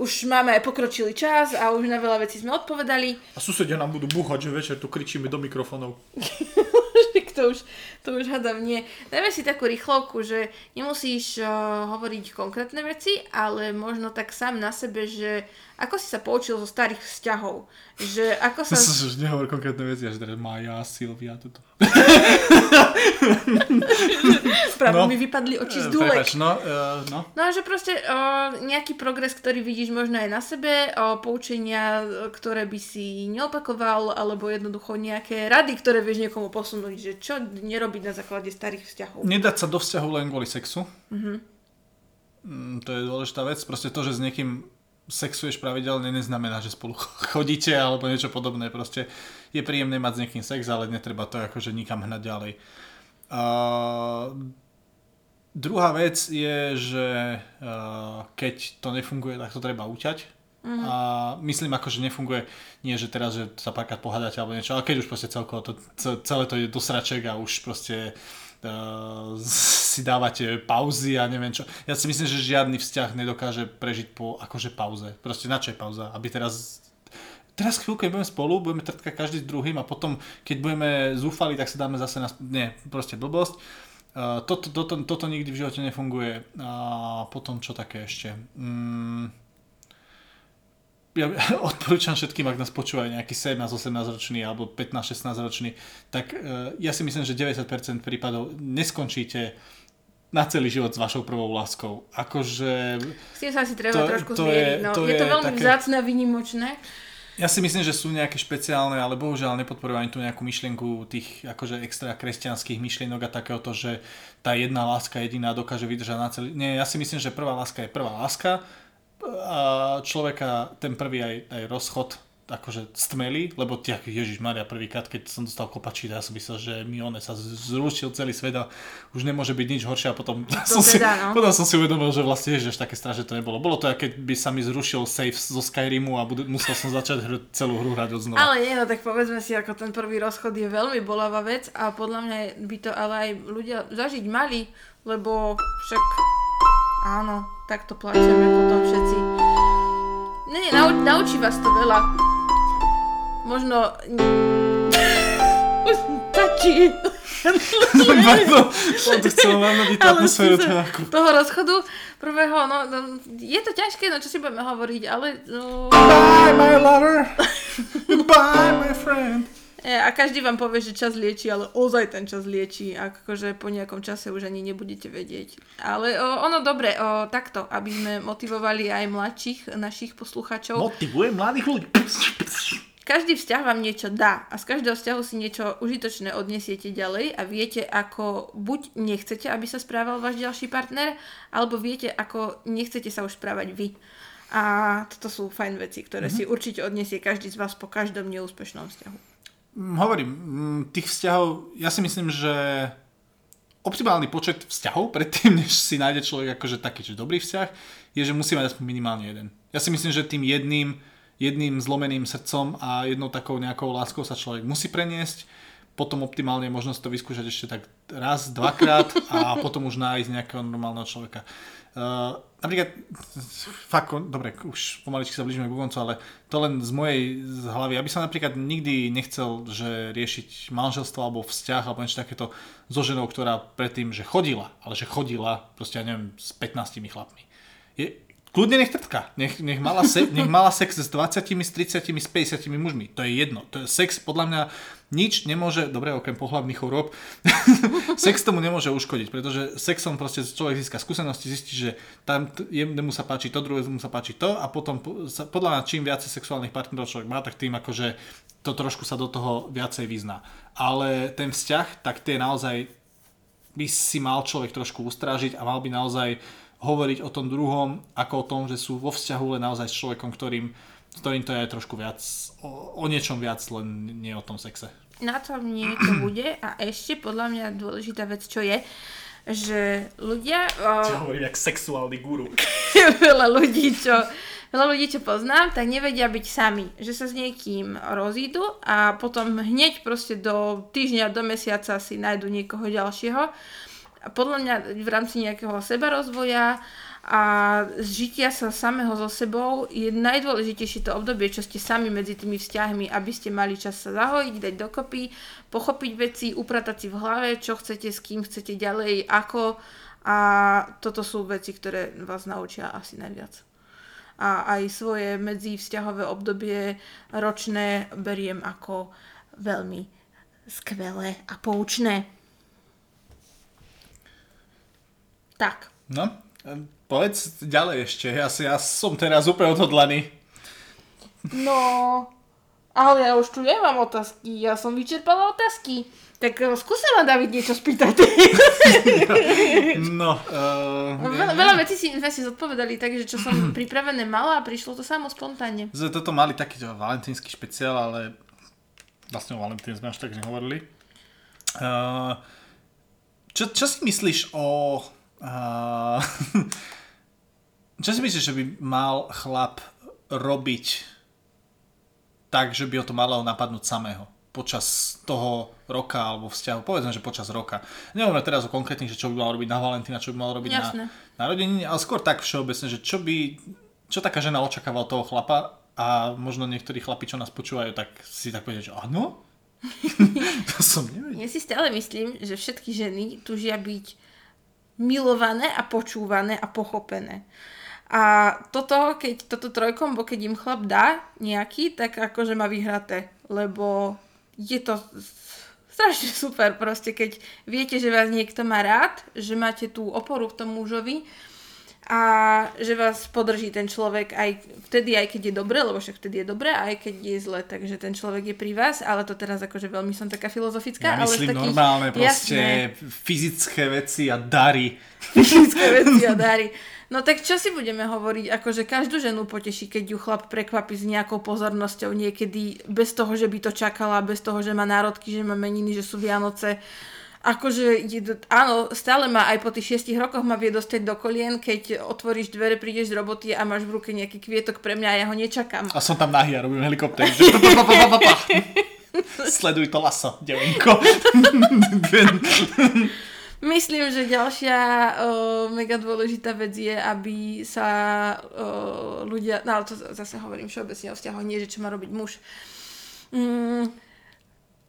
Speaker 2: už máme pokročilý čas a už na veľa vecí sme odpovedali.
Speaker 1: A susedia nám budú búchať, že večer tu kričíme do mikrofónov. *laughs*
Speaker 2: to už, to už hadam nie. Dajme si takú rýchlovku, že nemusíš uh, hovoriť konkrétne veci, ale možno tak sám na sebe, že ako si sa poučil zo starých vzťahov. Že ako sa... *laughs*
Speaker 1: Už nehovor konkrétne veci, až teraz Maja, Silvia, toto. *laughs*
Speaker 2: Práve
Speaker 1: No.
Speaker 2: mi vypadli oči z
Speaker 1: Eh,
Speaker 2: dúlek.
Speaker 1: Prepáč, no, uh, no.
Speaker 2: No že proste o, nejaký progres, ktorý vidíš možno aj na sebe, o, poučenia, ktoré by si neopakoval, alebo jednoducho nejaké rady, ktoré vieš niekomu posunúť, že čo nerobiť na základe starých vzťahov.
Speaker 1: Nedať sa do vzťahu len kvôli sexu. Mm, to je dôležitá vec. Proste to, že s niekým sexuješ pravidelne, neznamená, že spolu *laughs* chodíte alebo niečo podobné. Proste je príjemné mať s niekým sex, ale netreba to akože nikam hnať ďalej. Uh, druhá vec je, že uh, keď to nefunguje, tak to treba uťať. Mm. A myslím ako, že nefunguje, nie že teraz, že sa párkrát pohádate alebo niečo, ale keď už proste celkovo to, ce- celé to ide do sraček a už proste si dávate pauzy a neviem čo. Ja si myslím, že žiadny vzťah nedokáže prežiť po akože pauze. Proste na čo je pauza? Aby teraz teraz chvíľku budeme spolu, budeme trtkať každý s druhým a potom, keď budeme zúfali, tak sa dáme zase na... Nie, proste blbosť. Uh, toto, toto, toto nikdy v živote nefunguje. A potom čo také ešte? Mm, ja *laughs* odporúčam všetkým, ak nás počúvajú nejaký 17-18 ročný alebo 15-16 ročný, tak uh, ja si myslím, že 90% prípadov neskončíte na celý život s vašou prvou láskou. Akože...
Speaker 2: S tým sa si treba
Speaker 1: To-
Speaker 2: trošku
Speaker 1: to
Speaker 2: zmieriť.
Speaker 1: je-
Speaker 2: No.
Speaker 1: to
Speaker 2: Je, to
Speaker 1: je
Speaker 2: veľmi
Speaker 1: také-
Speaker 2: vzácne a vynimočné.
Speaker 1: Ja si myslím, že sú nejaké špeciálne, ale bohužiaľ nepodporujem ani tú nejakú myšlienku tých akože extra kresťanských myšlienok a takéhoto, že tá jedna láska jediná dokáže vydržať na celý... Nie, ja si myslím, že prvá láska je prvá láska človeka ten prvý aj, aj rozchod akože stmelí, lebo tie, Ježiš Maria prvýkrát, keď som dostal kopačí, ja som myslel, že mi one sa zrušil celý svet a už nemôže byť nič horšie a potom, *laughs* som, si,
Speaker 2: teda, no.
Speaker 1: potom som si uvedomil, že vlastne ježiš, také strašné to nebolo. Bolo to, keď by sa mi zrušil save zo Skyrimu a budu, musel som začať hru, celú hru hrať od znova.
Speaker 2: Ale nie, no tak povedzme si, ako ten prvý rozchod je veľmi bolavá vec a podľa mňa by to ale aj ľudia zažiť mali, lebo však áno, takto plačeme potom všetci. Nie, nau, naučí vás to veľa. Možno... Už stačí.
Speaker 1: Pardon, chcel
Speaker 2: Ale
Speaker 1: atmosféru toho
Speaker 2: rozchodu prvého, no, no, je to ťažké, no čo si budeme hovoriť, ale no,
Speaker 1: Bye, my lover. *laughs* Bye, my friend.
Speaker 2: E, A každý vám povie, že čas lieči, ale ozaj ten čas lieči. Akože po nejakom čase už ani nebudete vedieť. Ale o, ono dobre, o, takto, aby sme motivovali aj mladších našich poslucháčov.
Speaker 1: Motivujem mladých ľudí.
Speaker 2: Každý vzťah vám niečo dá a z každého vzťahu si niečo užitočné odnesiete ďalej a viete, ako buď nechcete, aby sa správal váš ďalší partner, alebo viete, ako nechcete sa už správať vy. A toto sú fajn veci, ktoré si určite odniesie každý z vás po každom neúspešnom vzťahu.
Speaker 1: Mm, Hovorím, mm, tých vzťahov, ja si myslím, že optimálny počet vzťahov predtým, *laughs* než si nájde človek akože taký, že dobrý vzťah, je, že musí mať aspoň minimálne jeden. Ja si myslím, že tým jedným, jedným zlomeným srdcom a jednou takou nejakou láskou sa človek musí preniesť, potom optimálne je možnosť to vyskúšať ešte tak raz, dvakrát a potom už nájsť nejakého normálneho človeka. Uh, napríklad, fakt, dobre, už pomaličky sa blížime k koncu, ale to len z mojej z hlavy. Ja by som napríklad nikdy nechcel, že riešiť manželstvo alebo vzťah alebo niečo takéto so ženou, ktorá predtým, že chodila, ale že chodila, proste ja neviem, s 15 chlapmi. Je, kľudne nech trtka, nech, nech, mala se, nech mala sex s 20, s 30, s 50 mužmi. To je jedno. To je sex podľa mňa nič nemôže, dobre, okrem pohľavných chorôb, *laughs* sex tomu nemôže uškodiť, pretože sexom proste človek získa skúsenosti, zistí, že tam jednému sa páči to, druhému sa páči to a potom podľa mňa čím viacej sexuálnych partnerov človek má, tak tým akože to trošku sa do toho viacej vyzná. Ale ten vzťah, tak tie naozaj by si mal človek trošku ustrážiť a mal by naozaj hovoriť o tom druhom ako o tom, že sú vo vzťahu len naozaj s človekom, ktorým, s ktorým to je trošku viac, o, o niečom viac, len nie o tom sexe.
Speaker 2: na tom niečo *clears throat* bude a ešte podľa mňa dôležitá vec, čo je, že ľudia...
Speaker 1: Čo hovorím, jak sexuálny guru. *laughs*
Speaker 2: veľa ľudí, čo, veľa ľudí, čo poznám, tak nevedia byť sami. Že sa s niekým rozídu a potom hneď proste do týždňa, do mesiaca si nájdu niekoho ďalšieho. Podľa mňa v rámci nejakého sebarozvoja a žitia sa samého so sebou je najdôležitejšie to obdobie, čo ste sami medzi tými vzťahmi, aby ste mali čas sa zahojiť, dať dokopy, pochopiť veci, upratať si v hlave, čo chcete, s kým chcete ďalej, ako a toto sú veci, ktoré vás naučia asi najviac. A aj svoje medzivzťahové obdobie ročné beriem ako veľmi skvelé a poučné. Tak.
Speaker 1: No, Povedz ďalej ešte, ja, si, ja som teraz úplne odhodlaný.
Speaker 2: No, ale ja už tu nemám otázky, ja som vyčerpala otázky. Tak uh, skús sa ma, David, niečo spýtať. *laughs*
Speaker 1: no, uh,
Speaker 2: veľa, veľa vecí si, sme si zodpovedali, takže čo som *clears throat* pripravené mala a prišlo to samo spontánne.
Speaker 1: Sme toto mali taký valentínsky špeciál, ale vlastne o Valentín sme až tak nehovorili. Uh, čo, čo si myslíš o... Uh, *laughs* Čo si myslíš, že by mal chlap robiť tak, že by ho to malo napadnúť samého? počas toho roka alebo vzťahu, povedzme, že počas roka. Nehovorím teraz o konkrétnych, že čo by mal robiť na Valentína, čo by mal robiť Jasne. na narodeniny, ale skôr tak všeobecne, že čo by, čo taká žena očakávala toho chlapa a možno niektorí chlapi, čo nás počúvajú, tak si tak povedia, že áno? *laughs* to som nevedel.
Speaker 2: Ja si stále myslím, že všetky ženy tužia byť milované a počúvané a pochopené. A toto, keď toto trojkombo, keď im chlap dá nejaký, tak akože má vyhraté, lebo je to strašne super proste, keď viete, že vás niekto má rád, že máte tú oporu v tom mužovi a že vás podrží ten človek aj vtedy, aj keď je dobre, lebo však vtedy je dobre, aj keď je zle, takže ten človek je pri vás, ale to teraz akože veľmi som taká filozofická.
Speaker 1: Ja myslím
Speaker 2: ale
Speaker 1: takých, normálne proste jasné, fyzické veci a dary. *laughs*
Speaker 2: Fyzické veci a dary. No tak čo si budeme hovoriť, akože každú ženu poteší, keď ju chlap prekvapí s nejakou pozornosťou niekedy, bez toho, že by to čakala, bez toho, že má národky, že má meniny, že sú Vianoce. Akože, áno, stále ma aj po tých šiestich rokoch ma vie dostať do kolien, keď otvoríš dvere, prídeš z roboty a máš v ruke nejaký kvietok pre mňa a ja ho nečakám.
Speaker 1: A som tam nahý a robím helikopter. Sleduj to laso, devinko.
Speaker 2: Myslím, že ďalšia o, mega dôležitá vec je, aby sa o, ľudia, no ale to zase hovorím všeobecne o vzťahoch, nie, že čo má robiť muž. Mm,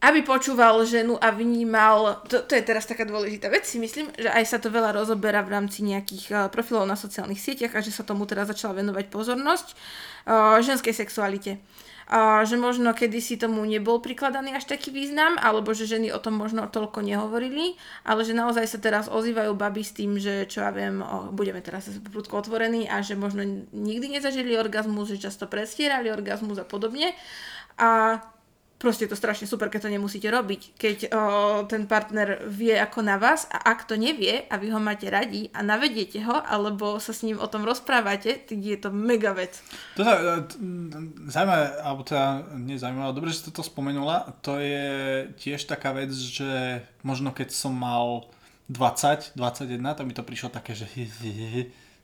Speaker 2: aby počúval ženu a vnímal, to, to je teraz taká dôležitá vec, si myslím, že aj sa to veľa rozoberá v rámci nejakých uh, profilov na sociálnych sieťach a že sa tomu teraz začala venovať pozornosť uh, ženskej sexualite a že možno kedysi tomu nebol prikladaný až taký význam, alebo že ženy o tom možno toľko nehovorili, ale že naozaj sa teraz ozývajú baby s tým, že čo ja viem, o, budeme teraz prudko otvorení a že možno nikdy nezažili orgazmus, že často predstierali orgazmus a podobne. A proste je to strašne super, keď to nemusíte robiť. Keď o, ten partner vie ako na vás a ak to nevie a vy ho máte radi a navediete ho, alebo sa s ním o tom rozprávate, tak je to mega vec.
Speaker 1: To sa zaujímavé, alebo teda nezaujímavé, dobre, že ste to spomenula, to je tiež taká vec, že možno keď som mal 20, 21, to mi to prišlo také, že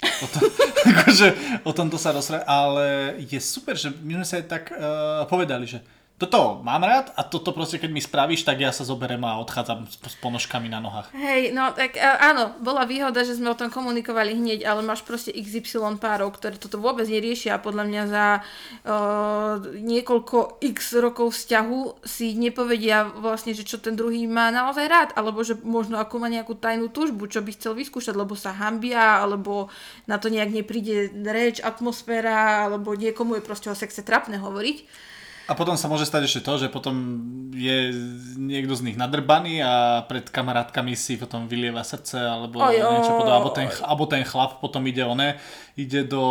Speaker 1: o, tom, *laughs* akože, o tomto sa rozprávať, ale je super, že my sme sa aj tak uh, povedali, že toto mám rád a toto proste, keď mi spravíš, tak ja sa zoberiem a odchádzam s, s ponožkami na nohách.
Speaker 2: Hej, no tak e, áno, bola výhoda, že sme o tom komunikovali hneď, ale máš proste XY párov, ktoré toto vôbec neriešia a podľa mňa za uh, niekoľko x rokov vzťahu si nepovedia vlastne, že čo ten druhý má naozaj rád, alebo že možno ako má nejakú tajnú túžbu, čo by chcel vyskúšať, lebo sa hambia, alebo na to nejak nepríde reč, atmosféra, alebo niekomu je proste o sexe trapné hovoriť.
Speaker 1: A potom sa môže stať ešte to, že potom je niekto z nich nadrbaný a pred kamarátkami si potom vylieva srdce alebo Ojo. niečo podobné. Alebo ten, alebo ten chlap potom ide one, ide do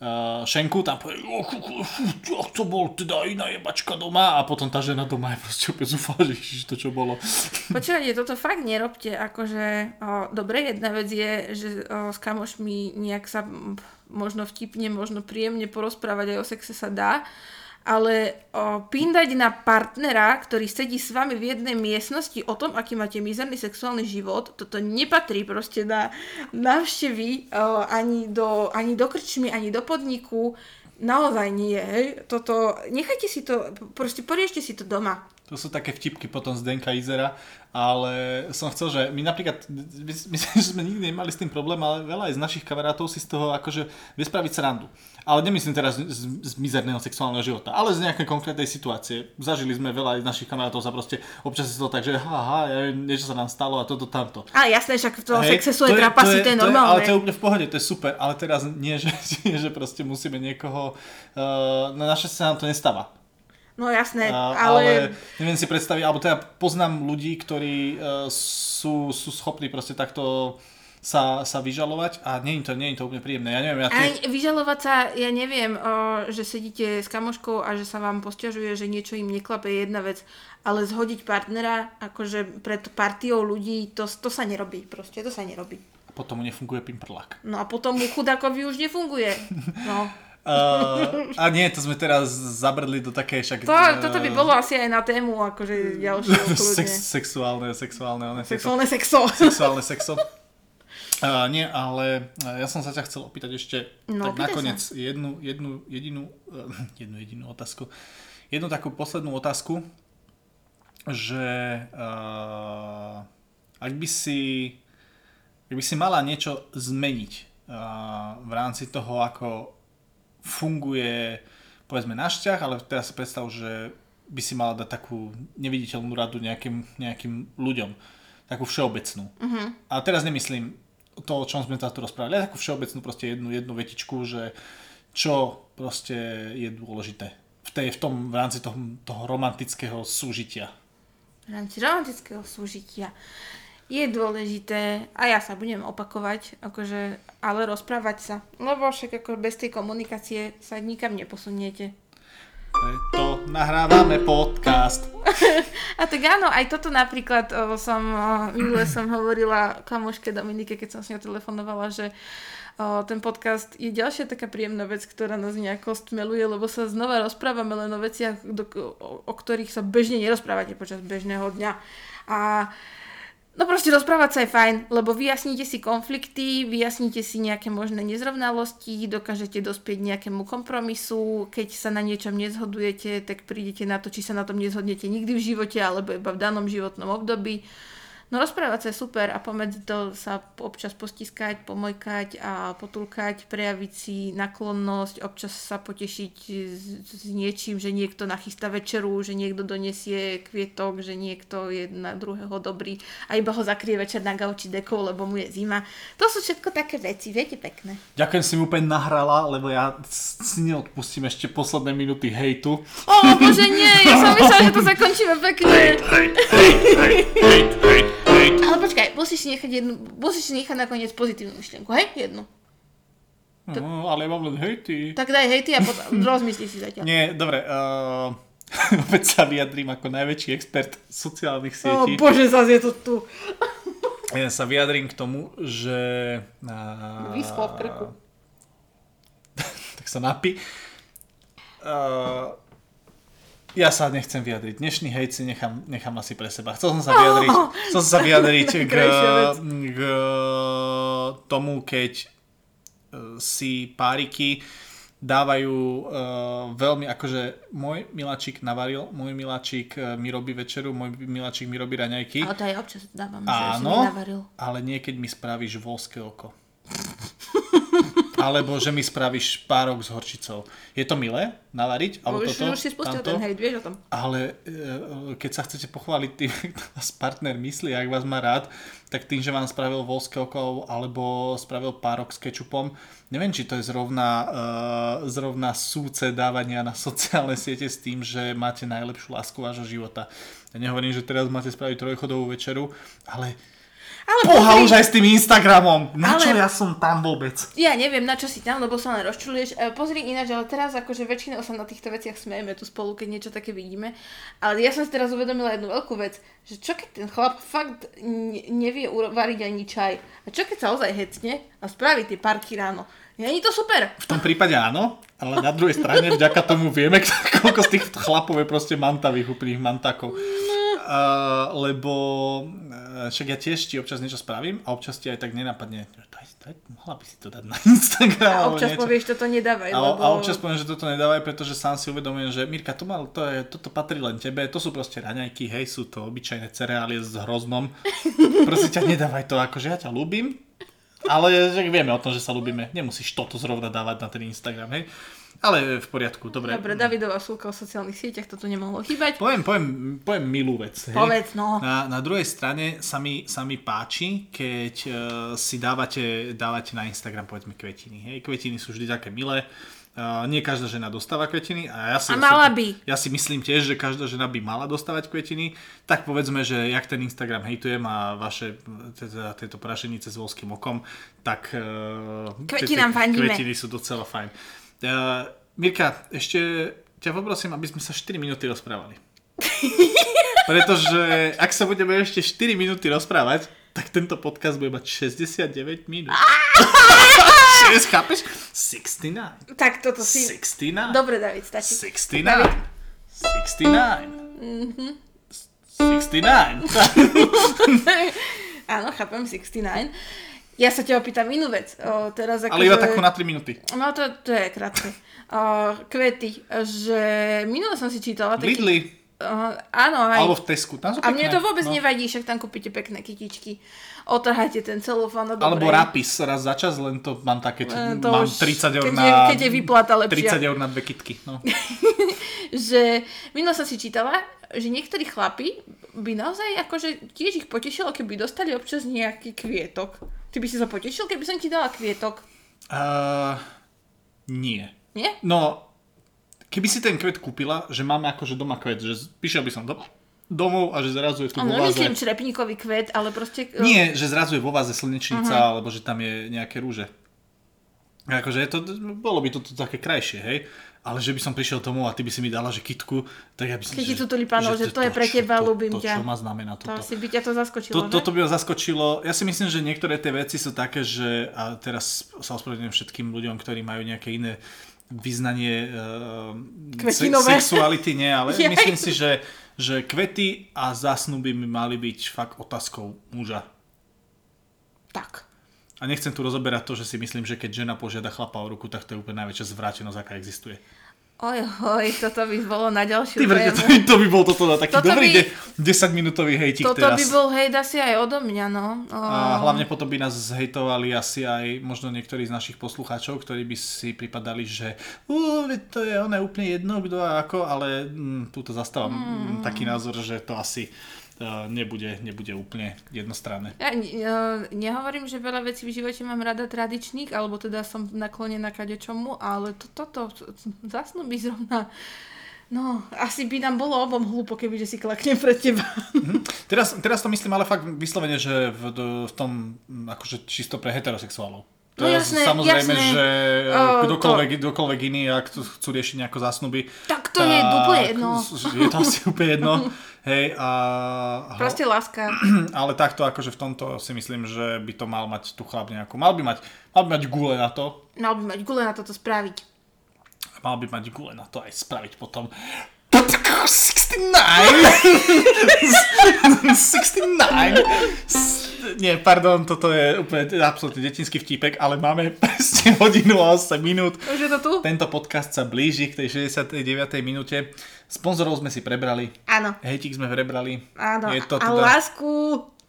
Speaker 1: uh, šenku, tam povie, to bol teda iná jebačka doma a potom tá žena doma je proste opäť zúfala, že to čo bolo.
Speaker 2: Počúvajte, toto fakt nerobte, akože o, dobre, jedna vec je, že o, s kamošmi nejak sa možno vtipne, možno príjemne porozprávať aj o sexe sa dá, ale o, pindať na partnera, ktorý sedí s vami v jednej miestnosti o tom, aký máte mizerný sexuálny život, toto nepatrí proste na návštevy o, ani, do, ani do krčmy, ani do podniku. Naozaj nie. Toto, nechajte si to, proste poriešte si to doma.
Speaker 1: To sú také vtipky potom z Denka Izera, ale som chcel, že my napríklad, my- myslím, že sme nikdy nemali s tým problém, ale veľa aj z našich kamarátov si z toho akože vie spraviť srandu. Ale nemyslím teraz z, z mizerného sexuálneho života, ale z nejakej konkrétnej situácie. Zažili sme veľa aj našich kamarátov sa proste občas si to tak, že haha, ja niečo sa nám stalo a toto tamto.
Speaker 2: Ale jasné, však v toho sexe sú aj trapasy, to je normálne.
Speaker 1: ale to je úplne v pohode, to je super, ale teraz nie, *laughs* že, že proste musíme niekoho, uh, na naše sa nám to nestáva.
Speaker 2: No jasné,
Speaker 1: A,
Speaker 2: ale...
Speaker 1: ale neviem si predstaviť, alebo teda poznám ľudí, ktorí uh, sú, sú schopní proste takto sa, sa vyžalovať a nie je to, nie je to úplne príjemné. Ja neviem, ja
Speaker 2: Aj
Speaker 1: tie,
Speaker 2: vyžalovať sa, ja neviem, o, že sedíte s kamoškou a že sa vám posťažuje, že niečo im neklape je jedna vec, ale zhodiť partnera akože pred partiou ľudí, to, to sa nerobí proste, to sa nerobí.
Speaker 1: potom mu nefunguje pimprlák.
Speaker 2: No a potom mu chudákovi už nefunguje. No.
Speaker 1: Uh, *laughs* a nie, to sme teraz zabrdli do také však...
Speaker 2: To, toto by bolo asi aj na tému, akože kľudne. *laughs*
Speaker 1: Sex, sexuálne, sexuálne, one,
Speaker 2: Sexuálne sexo.
Speaker 1: sexuálne sexo. *laughs* Uh, nie, ale uh, ja som sa ťa chcel opýtať ešte
Speaker 2: No,
Speaker 1: tak nakoniec jednu, jednu, jedinú, uh, *laughs* jednu jedinú otázku. Jednu takú poslednú otázku, že uh, ak by si ak by si mala niečo zmeniť uh, v rámci toho, ako funguje povedzme náš vzťah, ale teraz si predstav, že by si mala dať takú neviditeľnú radu nejakým, nejakým ľuďom, takú všeobecnú. Uh-huh. A teraz nemyslím to, o čom sme sa tu rozprávali, ale takú všeobecnú proste jednu, jednu vetičku, že čo proste je dôležité v, tej, v tom v rámci toho, toho romantického súžitia.
Speaker 2: v rámci romantického súžitia je dôležité, a ja sa budem opakovať, akože, ale rozprávať sa, lebo však ako bez tej komunikácie sa nikam neposuniete.
Speaker 1: Preto nahrávame podcast. *laughs*
Speaker 2: A tak áno, aj toto napríklad o, som, minule som hovorila kamoške Dominike, keď som s ňou telefonovala, že o, ten podcast je ďalšia taká príjemná vec, ktorá nás nejako stmeluje, lebo sa znova rozprávame len o veciach, do, o, o ktorých sa bežne nerozprávate počas bežného dňa. A No proste rozprávať sa je fajn, lebo vyjasníte si konflikty, vyjasníte si nejaké možné nezrovnalosti, dokážete dospieť nejakému kompromisu, keď sa na niečom nezhodujete, tak prídete na to, či sa na tom nezhodnete nikdy v živote, alebo iba v danom životnom období. No rozprávať sa je super a pomedzi to sa občas postiskať, pomojkať a potulkať, prejaviť si naklonnosť, občas sa potešiť s, s niečím, že niekto nachystá večeru, že niekto donesie kvietok, že niekto je na druhého dobrý a iba ho zakrie večer na gauči dekou, lebo mu je zima. To sú všetko také veci, viete, pekné.
Speaker 1: Ďakujem si mi úplne nahrala, lebo ja si neodpustím ešte posledné minúty hejtu.
Speaker 2: O, bože nie, ja som myslela, že to zakončíme pekne. Ale počkaj, musíš si nechať jednu, musíš si nechať nakoniec pozitívnu myšlienku, hej? Jednu.
Speaker 1: No, ale ja mám len hejty.
Speaker 2: Tak daj hej ty a potom *laughs* rozmyslí si zatiaľ.
Speaker 1: Nie, dobre. Uh, *laughs* opäť sa vyjadrím ako najväčší expert sociálnych sietí.
Speaker 2: bože, zase je to tu. *laughs*
Speaker 1: Ja sa vyjadrím k tomu, že... Uh,
Speaker 2: Vyschlo v krku.
Speaker 1: tak sa napi. Uh, ja sa nechcem vyjadriť. Dnešný hejt si nechám, nechám asi pre seba. Chcel som sa vyjadriť,
Speaker 2: Oh,
Speaker 1: chcel som sa vyjadriť *laughs* k, k tomu, keď eh, si páriky dávajú uh, veľmi, akože môj miláčik navaril, môj miláčik eh, mi robí večeru, môj miláčik mi robí raňajky.
Speaker 2: Ale to aj občas dávam, že si mi
Speaker 1: Áno,
Speaker 2: navaril.
Speaker 1: ale niekedy mi spravíš voľské oko. *laughs* Alebo že mi spravíš párok s horčicou. Je to milé navariť? Alebo
Speaker 2: Už,
Speaker 1: toto,
Speaker 2: už si spustil
Speaker 1: tamto?
Speaker 2: ten hejt, vieš o tom.
Speaker 1: Ale e, keď sa chcete pochváliť tým, *laughs* kto vás partner myslí, ak vás má rád, tak tým, že vám spravil voľské oko alebo spravil párok s kečupom, neviem, či to je zrovna, uh, zrovna súce dávania na sociálne siete s tým, že máte najlepšiu lásku vášho života. Ja nehovorím, že teraz máte spraviť trojchodovú večeru, ale
Speaker 2: Ale
Speaker 1: Boha
Speaker 2: pozri,
Speaker 1: už aj s tým Instagramom. Na čo
Speaker 2: Ale-
Speaker 1: ja som tam vôbec?
Speaker 2: Ja neviem, na čo si tam, lebo sa len rozčuluješ. E, pozri ináč, ale teraz akože väčšinou sa na týchto veciach smejeme tu spolu, keď niečo také vidíme. Ale ja som si teraz uvedomila jednu veľkú vec, že čo keď ten chlap fakt ne- nevie uro- variť ani čaj. A čo keď sa ozaj hecne a spraví tie parky ráno. Není to super?
Speaker 1: V tom prípade áno, ale na druhej strane vďaka tomu vieme, *laughs* koľko z tých chlapov je proste mantavých, úplných mantakov. Uh, lebo uh, však ja tiež ti občas niečo spravím a občas ti aj tak nenapadne, daj, daj, mohla by si to dať na *laughs* Instagram.
Speaker 2: A občas
Speaker 1: niečo.
Speaker 2: povieš, toto nedávaj,
Speaker 1: A,
Speaker 2: lebo...
Speaker 1: a občas poviem, že toto nedávaj, pretože sám si uvedomujem, že Mirka, to, mal, to je, toto patrí len tebe, to sú proste raňajky, hej, sú to obyčajné cereálie s hroznom. *laughs* Prosím ťa, nedávaj to, akože ja ťa ľúbim, ale že vieme o tom, že sa ľúbime. Nemusíš toto zrovna dávať na ten Instagram, hej. Ale v poriadku, dobre.
Speaker 2: Dobre, Davidová súlka o sociálnych sieťach, toto nemohlo chýbať.
Speaker 1: Poviem, poviem, poviem milú vec.
Speaker 2: Povedz, no.
Speaker 1: Na, na druhej strane sa mi, sa mi páči, keď uh, si dávate, dávate na Instagram povedzme kvetiny. Hej. Kvetiny sú vždy také milé. Uh, nie každá žena dostáva kvetiny a ja si,
Speaker 2: A mala by.
Speaker 1: ja si myslím tiež, že každá žena by mala dostávať kvetiny. Tak povedzme, že jak ten Instagram hejtujem a vaše teda, tieto prašenice s volským okom, tak uh,
Speaker 2: Kvetinám fandíme.
Speaker 1: Kvetiny sú docela fajn. Uh, Mirka, ešte ťa poprosím, aby sme sa 4 minúty rozprávali. *laughs* Pretože ak sa budeme ešte 4 minúty rozprávať, tak tento podcast bude mať 69 minút. *laughs* Čiže chápeš? 69.
Speaker 2: Tak toto si...
Speaker 1: 69.
Speaker 2: Dobre, David, stačí.
Speaker 1: 69.
Speaker 2: David.
Speaker 1: 69. 69.
Speaker 2: Áno, chápem, 69. Ja sa ťa opýtam inú vec. O, teraz ako
Speaker 1: Ale iba takú na 3 minúty.
Speaker 2: No to, to je krátke. O, kvety, že minule som si čítala taký...
Speaker 1: Lidli.
Speaker 2: Uh, áno, aj.
Speaker 1: Alebo v Tesku. Tam sú
Speaker 2: A mne to vôbec
Speaker 1: no.
Speaker 2: nevadí, však tam kúpite pekné kytičky. Otrhajte ten celofán, no
Speaker 1: Alebo rapis raz za čas, len to mám také, že
Speaker 2: to
Speaker 1: mám
Speaker 2: už,
Speaker 1: 30 eur
Speaker 2: keď
Speaker 1: na...
Speaker 2: je- keď je výplata lepšia.
Speaker 1: 30 eur na dve kitky. No. *laughs*
Speaker 2: Že minule som si čítala, že niektorí chlapi by naozaj akože tiež ich potešilo, keby dostali občas nejaký kvietok. Ty by si sa potešil, keby som ti dala kvietok?
Speaker 1: Uh, nie.
Speaker 2: Nie?
Speaker 1: No, keby si ten kvet kúpila, že máme akože doma kvet, že prišiel by som do, domov a že zrazu je tu
Speaker 2: Áno,
Speaker 1: vo váze...
Speaker 2: nemyslím črepníkový kvet, ale proste... e,
Speaker 1: Nie, že zrazu je vo váze slnečnica,
Speaker 2: Mhm.
Speaker 1: alebo že tam je nejaké rúže. Akože to, bolo by to, to také krajšie, hej? Ale že by som prišiel tomu a ty by si mi dala, že kitku, tak ja by som...
Speaker 2: Kyticu tulipánov, že to je pre
Speaker 1: čo-
Speaker 2: teba,
Speaker 1: to,
Speaker 2: ľúbim
Speaker 1: to,
Speaker 2: ťa.
Speaker 1: čo má znamená
Speaker 2: To
Speaker 1: toto?
Speaker 2: asi by ťa to zaskočilo,
Speaker 1: To,
Speaker 2: že?
Speaker 1: toto by ma zaskočilo. Ja si myslím, že niektoré tie veci sú také, že a teraz sa ospravedlňujem všetkým ľuďom, ktorí majú nejaké iné vyznanie uh,
Speaker 2: Kvetinové.
Speaker 1: sexuality, nie, ale
Speaker 2: Jej. *laughs*
Speaker 1: myslím si, že, že kvety a zásnuby by mali byť fakt otázkou muža.
Speaker 2: Tak.
Speaker 1: A nechcem tu rozoberať to, že si myslím, že keď žena požiada chlapa o ruku, tak to je úplne najväčšia zvrátenosť, aká existuje.
Speaker 2: Oj, oj, toto by bolo na ďalšiu
Speaker 1: Ty vrde, to, to by bol toto na taký
Speaker 2: Toto
Speaker 1: dobrý
Speaker 2: by-
Speaker 1: de, 10-minútový hejtik
Speaker 2: Toto
Speaker 1: teraz.
Speaker 2: by bol hejt asi aj odo mňa, no. O,
Speaker 1: A hlavne potom by nás zhejtovali asi aj možno niektorí z našich poslucháčov, ktorí by si pripadali, že "Ú, veď to je ono úplne jedno, kto a ako, ale mm, túto zastávam mm. taký názor, že to asi nebude, nebude úplne jednostranné.
Speaker 2: Ja e, nehovorím, že veľa vecí v živote mám rada tradičných, alebo teda som naklonená kadečomu, ale to, toto, zasnú by zrovna... No, asi by nám bolo obom hlúpo, keby že si klaknem pred teba.
Speaker 1: Teraz, teraz to myslím ale fakt vyslovene, že v, v tom akože čisto pre heterosexuálov. To
Speaker 2: No jasné,
Speaker 1: samozrejme,
Speaker 2: jasné.
Speaker 1: že
Speaker 2: O,
Speaker 1: kdokoľvek, kdokoľvek iný, ak chcú riešiť nejako zásnuby,
Speaker 2: Tak to je úplne jedno.
Speaker 1: Je to asi *laughs* úplne jedno. Hej, a...
Speaker 2: Proste láska. *clears throat*
Speaker 1: Ale takto akože v tomto si myslím, že by to mal mať tu chlap nejakú. Mal by mať, mal by mať gule na to.
Speaker 2: Mal by mať gule na toto spraviť.
Speaker 1: Mal by mať gule na to aj spraviť potom. 69! 69! S- Nie, pardon, toto je úplne absolútne detinský vtípek, ale máme presne hodinu a 8 minút.
Speaker 2: Už je to tu?
Speaker 1: Tento podcast sa blíži k tej 69. minúte. Sponzorov sme si prebrali.
Speaker 2: Áno.
Speaker 1: Hejtik sme prebrali.
Speaker 2: Áno.
Speaker 1: Je to
Speaker 2: A
Speaker 1: teda...
Speaker 2: lásku.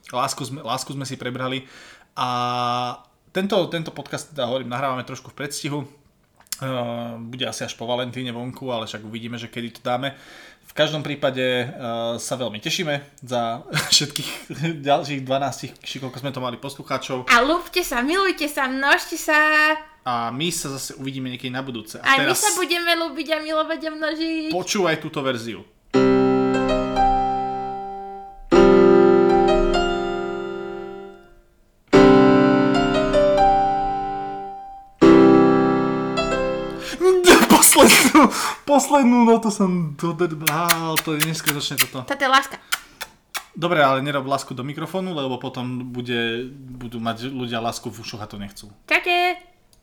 Speaker 1: Lásku sme, lásku sme si prebrali a tento, tento podcast, teda hovorím, nahrávame trošku v predstihu. Bude asi až po Valentíne vonku, ale však uvidíme, že kedy to dáme. V každom prípade uh, sa veľmi tešíme za *laughs* všetkých ďalších 12, či koľko sme to mali poslucháčov.
Speaker 2: A ľúbte sa, milujte sa, množte sa.
Speaker 1: A my sa zase uvidíme niekedy na budúce.
Speaker 2: A my sa budeme ľúbiť a milovať a množiť.
Speaker 1: počúvaj túto verziu. Poslednú, poslednú notu som dodrbal, to je neskutočné toto.
Speaker 2: Toto je láska.
Speaker 1: Dobre, ale nerob lásku do mikrofónu, lebo potom bude, budú mať ľudia lásku v ušoch a to nechcú.
Speaker 2: Čaute.